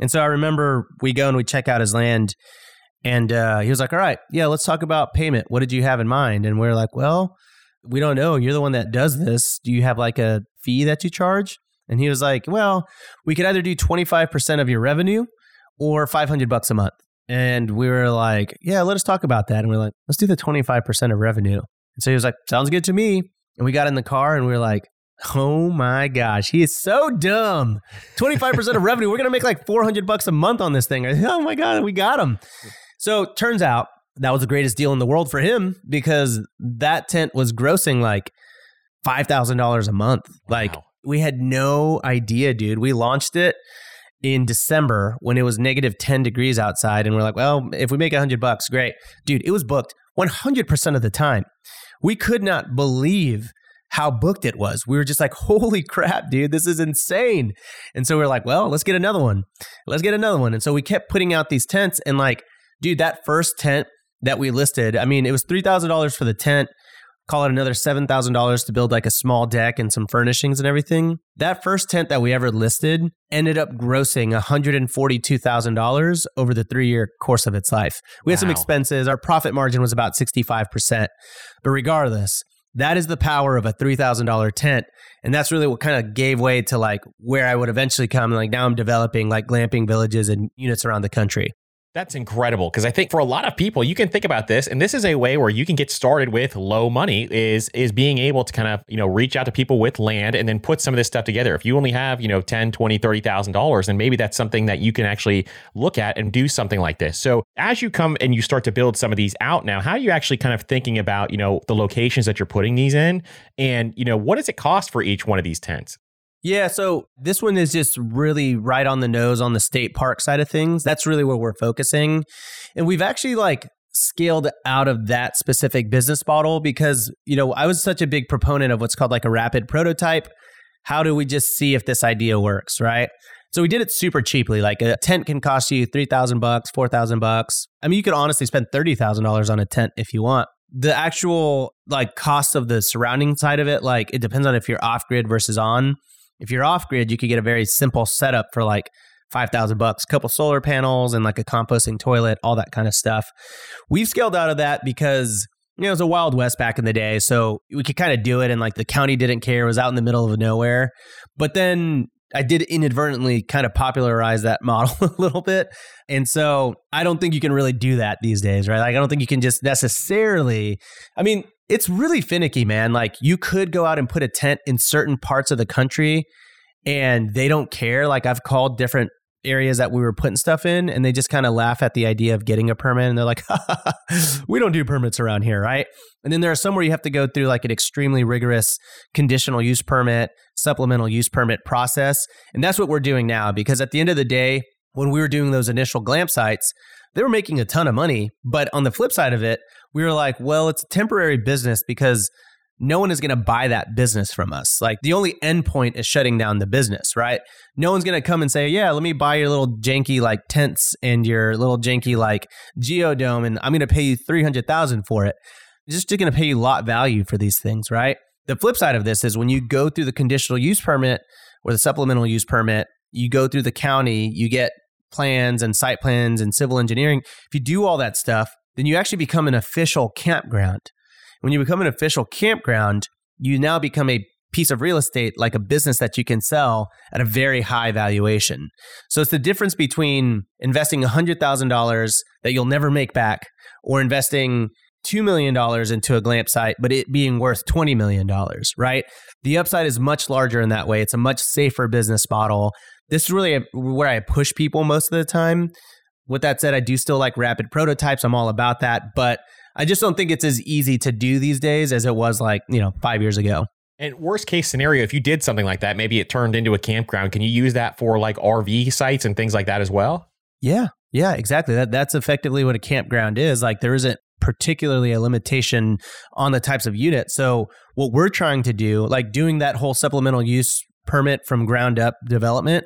And so I remember we go and we check out his land. And uh, he was like, All right, yeah, let's talk about payment. What did you have in mind? And we are like, Well, we don't know. You're the one that does this. Do you have like a fee that you charge? And he was like, Well, we could either do 25% of your revenue or 500 bucks a month. And we were like, Yeah, let us talk about that. And we are like, Let's do the 25% of revenue. And so he was like, Sounds good to me. And we got in the car and we were like, Oh my gosh, he is so dumb. 25% of revenue. We're going to make like 400 bucks a month on this thing. Oh my God, we got him. So turns out that was the greatest deal in the world for him because that tent was grossing like $5,000 a month. Like we had no idea, dude. We launched it in December when it was negative 10 degrees outside. And we're like, well, if we make 100 bucks, great. Dude, it was booked 100% of the time. We could not believe how booked it was. We were just like, holy crap, dude, this is insane. And so we are like, well, let's get another one. Let's get another one. And so we kept putting out these tents. And like, dude, that first tent that we listed, I mean, it was $3,000 for the tent. Call it another $7,000 to build like a small deck and some furnishings and everything. That first tent that we ever listed ended up grossing $142,000 over the three year course of its life. We had some expenses. Our profit margin was about 65%. But regardless, that is the power of a $3,000 tent. And that's really what kind of gave way to like where I would eventually come. Like now I'm developing like glamping villages and units around the country. That's incredible because I think for a lot of people, you can think about this, and this is a way where you can get started with low money. Is is being able to kind of you know reach out to people with land and then put some of this stuff together. If you only have you know ten, twenty, thirty thousand dollars, then maybe that's something that you can actually look at and do something like this. So as you come and you start to build some of these out now, how are you actually kind of thinking about you know the locations that you're putting these in, and you know what does it cost for each one of these tents? Yeah, so this one is just really right on the nose on the state park side of things. That's really where we're focusing. And we've actually like scaled out of that specific business model because, you know, I was such a big proponent of what's called like a rapid prototype. How do we just see if this idea works, right? So we did it super cheaply. Like a tent can cost you 3000 bucks, 4000 bucks. I mean, you could honestly spend $30,000 on a tent if you want. The actual like cost of the surrounding side of it, like it depends on if you're off grid versus on. If you're off grid, you could get a very simple setup for like 5000 bucks, a couple solar panels and like a composting toilet, all that kind of stuff. We've scaled out of that because you know, it was a wild west back in the day, so we could kind of do it, and like the county didn't care; it was out in the middle of nowhere. But then I did inadvertently kind of popularize that model a little bit, and so I don't think you can really do that these days, right? Like I don't think you can just necessarily. I mean, it's really finicky, man. Like you could go out and put a tent in certain parts of the country, and they don't care. Like I've called different areas that we were putting stuff in and they just kind of laugh at the idea of getting a permit and they're like we don't do permits around here right and then there are some where you have to go through like an extremely rigorous conditional use permit supplemental use permit process and that's what we're doing now because at the end of the day when we were doing those initial glamp sites they were making a ton of money but on the flip side of it we were like well it's a temporary business because no one is going to buy that business from us. Like the only endpoint is shutting down the business, right? No one's going to come and say, "Yeah, let me buy your little janky like tents and your little janky like geodome, and I'm going to pay you three hundred thousand for it." Just going to pay you lot value for these things, right? The flip side of this is when you go through the conditional use permit or the supplemental use permit, you go through the county, you get plans and site plans and civil engineering. If you do all that stuff, then you actually become an official campground. When you become an official campground, you now become a piece of real estate like a business that you can sell at a very high valuation. So it's the difference between investing $100,000 that you'll never make back or investing $2 million into a glamp site, but it being worth $20 million, right? The upside is much larger in that way. It's a much safer business model. This is really a, where I push people most of the time. With that said, I do still like rapid prototypes. I'm all about that. But I just don't think it's as easy to do these days as it was like, you know, five years ago. And worst case scenario, if you did something like that, maybe it turned into a campground. Can you use that for like RV sites and things like that as well? Yeah. Yeah, exactly. That that's effectively what a campground is. Like there isn't particularly a limitation on the types of units. So what we're trying to do, like doing that whole supplemental use permit from ground up development,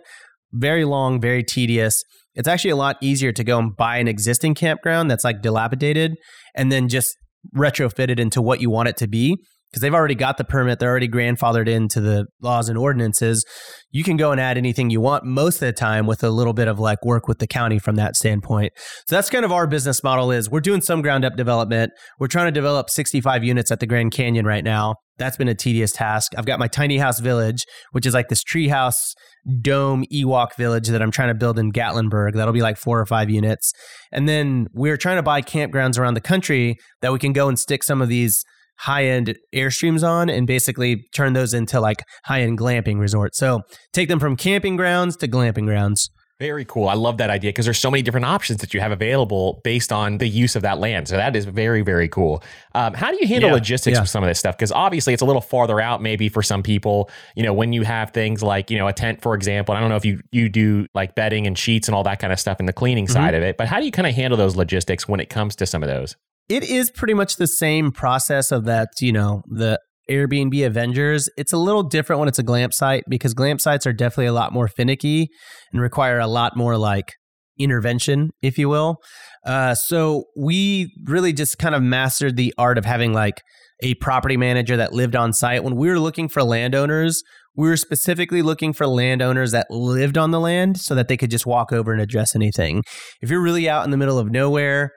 very long, very tedious. It's actually a lot easier to go and buy an existing campground that's like dilapidated and then just retrofit it into what you want it to be because they've already got the permit, they're already grandfathered into the laws and ordinances. You can go and add anything you want most of the time with a little bit of like work with the county from that standpoint. So that's kind of our business model is we're doing some ground up development. We're trying to develop 65 units at the Grand Canyon right now. That's been a tedious task. I've got my tiny house village, which is like this treehouse dome Ewok village that I'm trying to build in Gatlinburg. That'll be like four or five units. And then we're trying to buy campgrounds around the country that we can go and stick some of these high end airstreams on and basically turn those into like high end glamping resorts. So take them from camping grounds to glamping grounds. Very cool. I love that idea because there's so many different options that you have available based on the use of that land. So that is very, very cool. Um, how do you handle Yeah, logistics yeah. with some of this stuff? Because obviously it's a little farther out, maybe for some people. You know, when you have things like you know a tent, for example. I don't know if you you do like bedding and sheets and all that kind of stuff in the cleaning Mm-hmm. side of it, but how do you kind of handle those logistics when it comes to some of those? It is pretty much the same process of that, you know, the Airbnb Avengers. It's a little different when it's a glamp site because glamp sites are definitely a lot more finicky and require a lot more like intervention, if you will. Uh, so we really just kind of mastered the art of having like a property manager that lived on site. When we were looking for landowners, we were specifically looking for landowners that lived on the land so that they could just walk over and address anything. If you're really out in the middle of nowhere,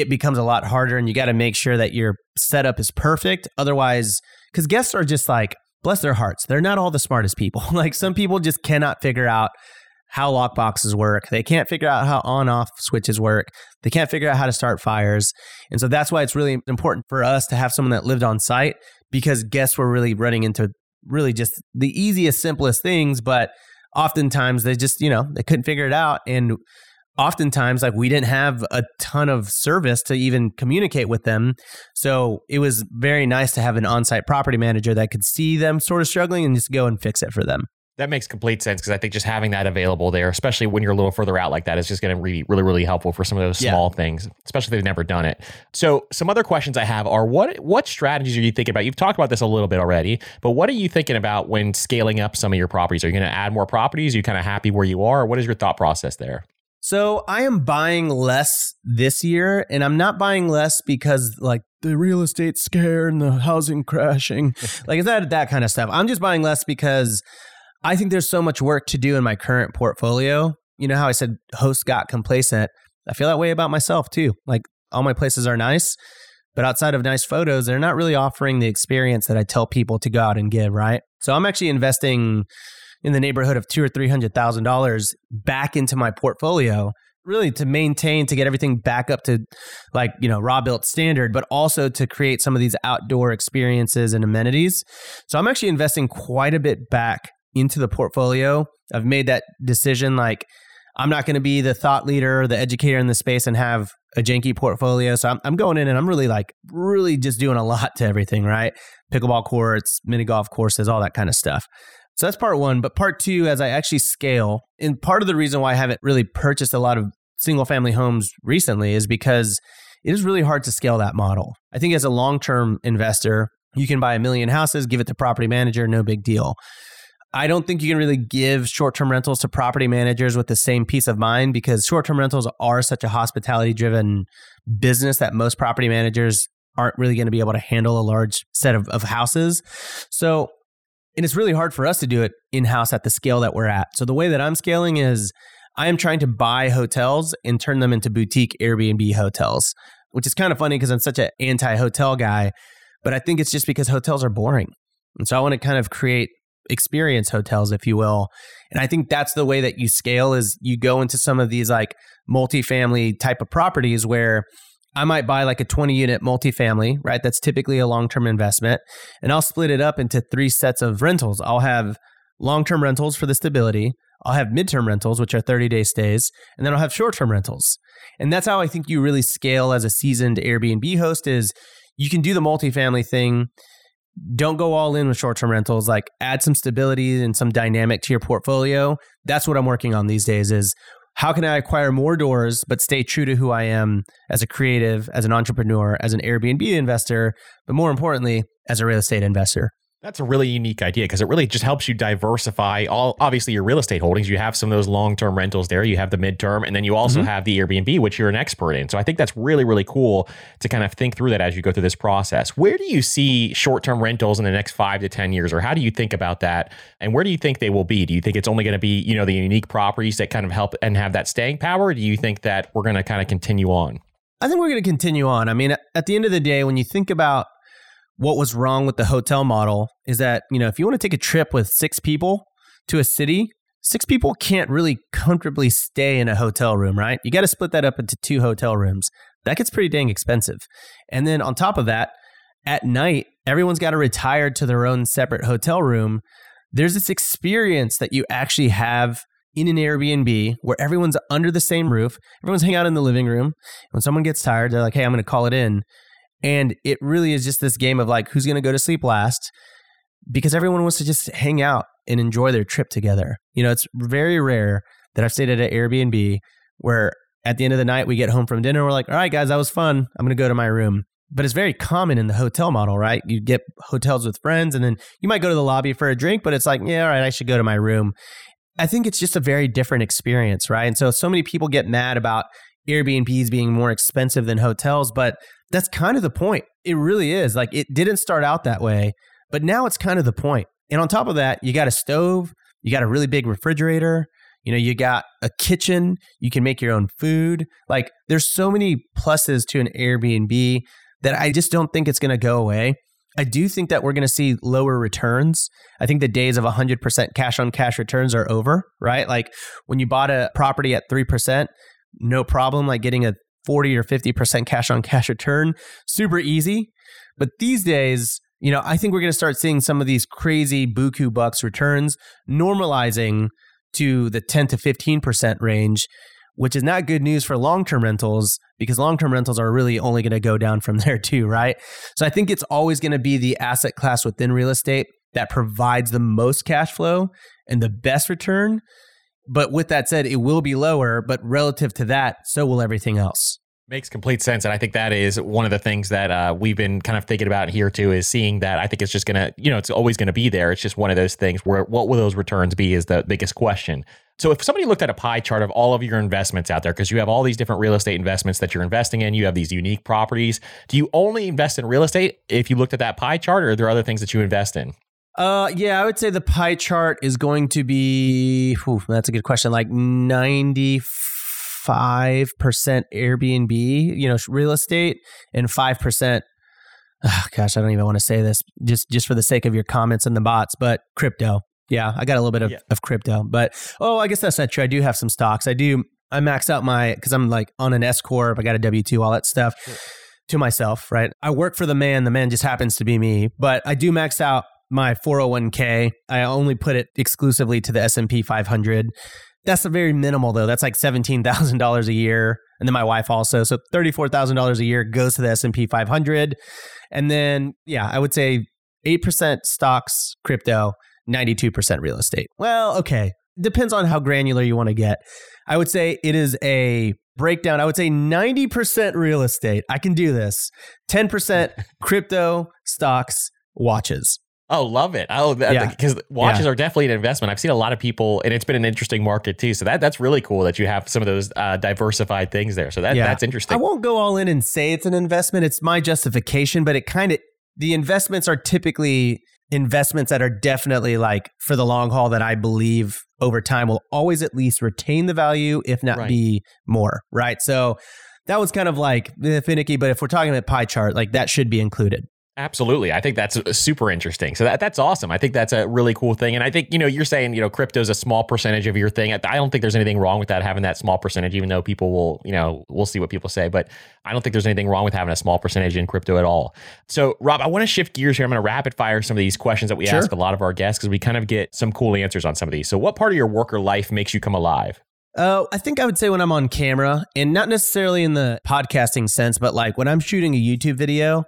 it becomes a lot harder and you got to make sure that your setup is perfect. Otherwise, because guests are just like, bless their hearts, they're not all the smartest people. like some people just cannot figure out how lock boxes work. They can't figure out how on off switches work. They can't figure out how to start fires. And so that's why it's really important for us to have someone that lived on site because guests were really running into really just the easiest, simplest things. But oftentimes they just, you know, they couldn't figure it out. And oftentimes like we didn't have a ton of service to even communicate with them so it was very nice to have an on-site property manager that could see them sort of struggling and just go and fix it for them That makes complete sense because I think just having that available there, especially when you're a little further out like that, is just going to be really, really helpful for some of those Yeah. small things, especially if they've never done it. So, some other questions I have are what what strategies are you thinking about? You've talked about this a little bit already, but what are you thinking about when scaling up some of your properties? Are you going to add more properties? Are you kind of happy where you are? What is your thought process there? So I am buying less this year, and I'm not buying less because like the real estate scare and the housing crashing, like is that that kind of stuff. I'm just buying less because I think there's so much work to do in my current portfolio. You know how I said host got complacent. I feel that way about myself too. Like all my places are nice, but outside of nice photos, they're not really offering the experience that I tell people to go out and give. Right. So I'm actually investing in the neighborhood of two or three hundred thousand dollars back into my portfolio really to maintain to get everything back up to like you know Robuilt standard but also to create some of these outdoor experiences and amenities. So i'm actually investing quite a bit back into the portfolio. I've made that decision like i'm not going to be the thought leader the educator in the space and have a janky portfolio. So I'm, I'm going in and i'm really like really just doing a lot to everything right? Pickleball courts mini golf courses all that kind of stuff so that's part one. But part two, as I actually scale, and part of the reason why I haven't really purchased a lot of single family homes recently is because it is really hard to scale that model. I think as a long term investor, you can buy a million houses, give it to property manager, no big deal. I don't think you can really give short term rentals to property managers with the same peace of mind because short term rentals are such a hospitality driven business that most property managers aren't really going to be able to handle a large set of, of houses. So and it's really hard for us to do it in house at the scale that we're at. So the way that I'm scaling is I am trying to buy hotels and turn them into boutique Airbnb hotels, which is kind of funny because I'm such an anti hotel guy. But I think it's just because hotels are boring. And so I want to kind of create experience hotels, if you will. And I think that's the way that you scale is you go into some of these like multifamily type of properties where I might buy like a 20 unit multifamily, right? That's typically a long term investment. And I'll split it up into three sets of rentals. I'll have long term rentals for the stability. I'll have midterm rentals, which are 30 day stays. And then I'll have short term rentals. And that's how I think you really scale as a seasoned Airbnb host is you can do the multifamily thing. Don't go all in with short term rentals. Like add some stability and some dynamic to your portfolio. That's what I'm working on these days is how can I acquire more doors but stay true to who I am as a creative, as an entrepreneur, as an Airbnb investor, but more importantly, as a real estate investor? That's a really unique idea because it really just helps you diversify all obviously your real estate holdings. You have some of those long-term rentals there, you have the midterm, and then you also Mhm. have the Airbnb, which you're an expert in. So I think that's really, really cool to kind of think through that as you go through this process. Where do you see short-term rentals in the next five to 10 years, or how do you think about that? And where do you think they will be? Do you think it's only going to be, you know, the unique properties that kind of help and have that staying power? Or do you think that we're going to kind of continue on? I think we're going to continue on. I mean, at the end of the day, when you think about what was wrong with the hotel model, is that, you know, if you want to take a trip with six people to a city, six people can't really comfortably stay in a hotel room, right? You got to split that up into two hotel rooms. That gets pretty dang expensive. And then on top of that, at night, everyone's got to retire to their own separate hotel room. There's this experience that you actually have in an Airbnb where everyone's under the same roof. Everyone's hanging out in the living room. When someone gets tired, they're like, hey, I'm going to call it in. And it really is just this game of like, who's going to go to sleep last? Because everyone wants to just hang out and enjoy their trip together. You know, it's very rare that I've stayed at an Airbnb where at the end of the night we get home from dinner, we're like, all right, guys, that was fun. I'm going to go to my room. But it's very common in the hotel model, right? You get hotels with friends and then you might go to the lobby for a drink, but it's like, yeah, all right, I should go to my room. I think it's just a very different experience, right? And so so many people get mad about Airbnbs being more expensive than hotels, but that's kind of the point. It really is. Like it didn't start out that way, but now it's kind of the point. And on top of that, you got a stove, you got a really big refrigerator, you know, you got a kitchen, you can make your own food. Like there's so many pluses to an Airbnb that I just don't think it's going to go away. I do think that we're going to see lower returns. I think the days of 100% cash on cash returns are over, right? Like when you bought a property at 3%, no problem like getting a 40 or 50% cash on cash return, super easy. But these days, you know, I think we're going to start seeing some of these crazy buku bucks returns normalizing to the 10 to 15% range, which is not good news for long-term rentals because long-term rentals are really only going to go down from there too, right? So I think it's always going to be the asset class within real estate that provides the most cash flow and the best return. But with that said, it will be lower, but relative to that, so will everything else. Makes complete sense. And I think that is one of the things that uh, we've been kind of thinking about here too is seeing that I think it's just to, you know, it's always to be there. It's just one of those things where what will those returns be is the biggest question. So if somebody looked at a pie chart of all of your investments out there, because you have all these different real estate investments that you're investing in, you have these unique properties. Do you only invest in real estate if you looked at that pie chart or are there other things that you invest in? Uh, yeah, I would say the pie chart is going to be. Whew, that's a good question. Like ninety five percent Airbnb, you know, real estate, and five percent. Oh, gosh, I don't even want to say this just just for the sake of your comments and the bots, but crypto. Yeah, I got a little bit of, yeah. of crypto, but oh, I guess that's not true. I do have some stocks. I do. I max out my because I'm like on an S corp. I got a W two, all that stuff. Sure. To myself, right? I work for the man. The man just happens to be me, but I do max out my 401k. I only put it exclusively to the S&P 500. That's a very minimal though. That's like $17,000 a year. And then my wife also. So $34,000 a year goes to the S&P 500. And then yeah, I would say 8% stocks, crypto, 92% real estate. Well, okay. Depends on how granular you want to get. I would say it is a breakdown. I would say 90% real estate. I can do this. 10% crypto, stocks, watches. Oh, love it! Oh, because yeah. watches yeah. are definitely an investment. I've seen a lot of people, and it's been an interesting market too. So that that's really cool that you have some of those uh, diversified things there. So that yeah. that's interesting. I won't go all in and say it's an investment. It's my justification, but it kind of the investments are typically investments that are definitely like for the long haul that I believe over time will always at least retain the value, if not right. be more. Right. So that was kind of like eh, finicky, but if we're talking about pie chart, like that should be included. Absolutely. I think that's uh, super interesting. So that, that's awesome. I think that's a really cool thing. And I think, you know, you're saying, you know, crypto is a small percentage of your thing. I don't think there's anything wrong with that, having that small percentage, even though people will, you know, we'll see what people say. But I don't think there's anything wrong with having a small percentage in crypto at all. So, Rob, I want to shift gears here. I'm going to rapid fire some of these questions that we sure. ask a lot of our guests because we kind of get some cool answers on some of these. So, what part of your work or life makes you come alive? Uh, I think I would say when I'm on camera, and not necessarily in the podcasting sense, but like when I'm shooting a YouTube video,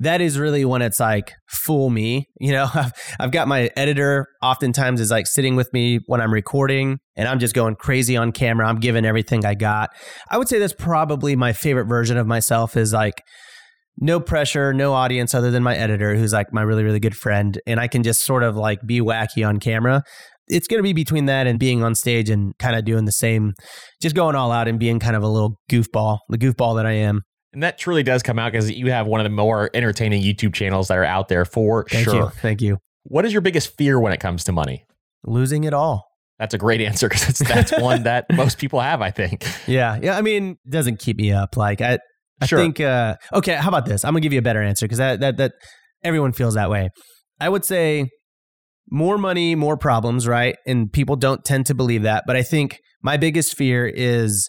that is really when it's like fool me. You know, I've, I've got my editor oftentimes is like sitting with me when I'm recording and I'm just going crazy on camera. I'm giving everything I got. I would say that's probably my favorite version of myself is like no pressure, no audience other than my editor, who's like my really, really good friend. And I can just sort of like be wacky on camera. It's going to be between that and being on stage and kind of doing the same, just going all out and being kind of a little goofball, the goofball that I am. And that truly does come out because you have one of the more entertaining YouTube channels that are out there for Thank sure. You. Thank you. What is your biggest fear when it comes to money? Losing it all. That's a great answer because that's one that most people have, I think. Yeah. Yeah. I mean, it doesn't keep me up. Like, I, I sure. think, uh, okay, how about this? I'm going to give you a better answer because that, that, that everyone feels that way. I would say more money, more problems, right? And people don't tend to believe that. But I think my biggest fear is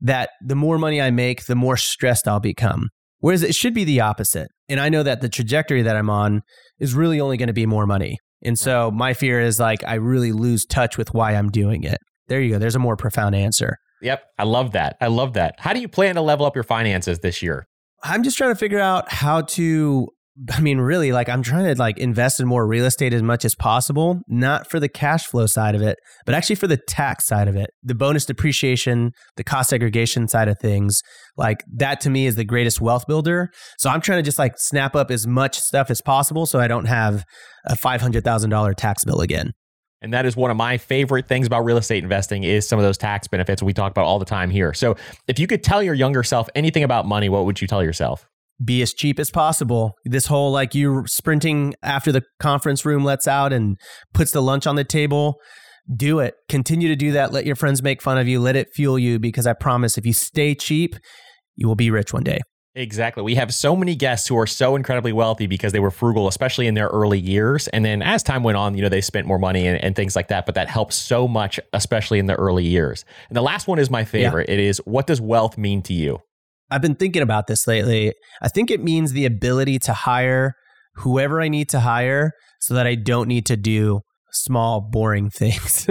that the more money I make, the more stressed I'll become. Whereas it should be the opposite. And I know that the trajectory that I'm on is really only going to be more money. And so my fear is like I really lose touch with why I'm doing it. There you go. There's a more profound answer. Yep. I love that. I love that. How do you plan to level up your finances this year? I'm just trying to figure out how to I mean, really, like I'm trying to like invest in more real estate as much as possible, not for the cash flow side of it, but actually for the tax side of it, the bonus depreciation, the cost segregation side of things. Like that to me is the greatest wealth builder. So I'm trying to just like snap up as much stuff as possible so I don't have a $500,000 tax bill again. And that is one of my favorite things about real estate investing is some of those tax benefits we talk about all the time here. So if you could tell your younger self anything about money, what would you tell yourself? Be as cheap as possible. This whole like you sprinting after the conference room lets out and puts the lunch on the table. Do it. Continue to do that. Let your friends make fun of you. Let it fuel you because I promise if you stay cheap, you will be rich one day. Exactly. We have so many guests who are so incredibly wealthy because they were frugal, especially in their early years. And then as time went on, you know, they spent more money and, and things like that. But that helps so much, especially in the early years. And the last one is my favorite. Yeah. It is what does wealth mean to you? I've been thinking about this lately. I think it means the ability to hire whoever I need to hire so that I don't need to do small, boring things.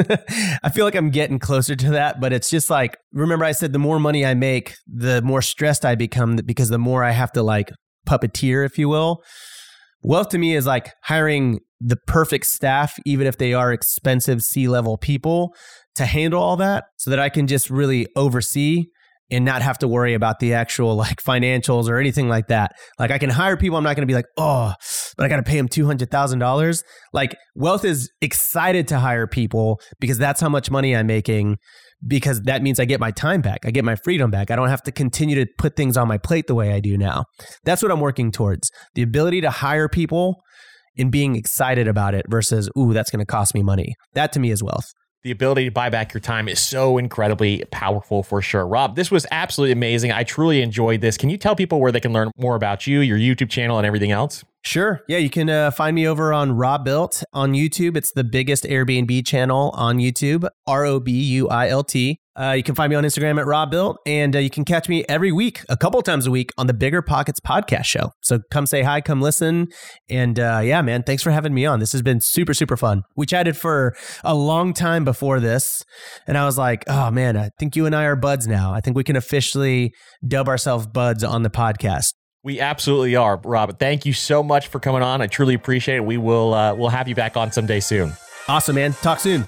I feel like I'm getting closer to that, but it's just like, remember I said the more money I make, the more stressed I become because the more I have to like puppeteer, if you will. Wealth to me is like hiring the perfect staff, even if they are expensive C level people, to handle all that so that I can just really oversee and not have to worry about the actual like financials or anything like that. Like I can hire people. I'm not going to be like, oh, but I got to pay them two hundred thousand dollars. Like Wealth is excited to hire people because that's how much money I'm making. Because that means I get my time back. I get my freedom back. I don't have to continue to put things on my plate the way I do now. That's what I'm working towards. The ability to hire people and being excited about it versus, ooh, that's going to cost me money. That to me is wealth the ability to buy back your time is so incredibly powerful for sure. Rob, this was absolutely amazing. I truly enjoyed this. Can you tell people where they can learn more about you, your YouTube channel, and everything else? Sure. Yeah, you can uh, find me over on Robuilt on YouTube. It's the biggest Airbnb channel on YouTube, R O B U I L T. Uh, you can find me on Instagram at Robuilt, and uh, you can catch me every week, a couple times a week, on the BiggerPockets podcast show. So come say hi, come listen, and uh, yeah, man, thanks for having me on. This has been super, super fun. We chatted for a long time before this, and I was like, oh man, I think you and I are buds now. I think we can officially dub ourselves buds on the podcast. We absolutely are, Rob. Thank you so much for coming on. I truly appreciate it. We will uh, we'll have you back on someday soon. Awesome, man. Talk soon.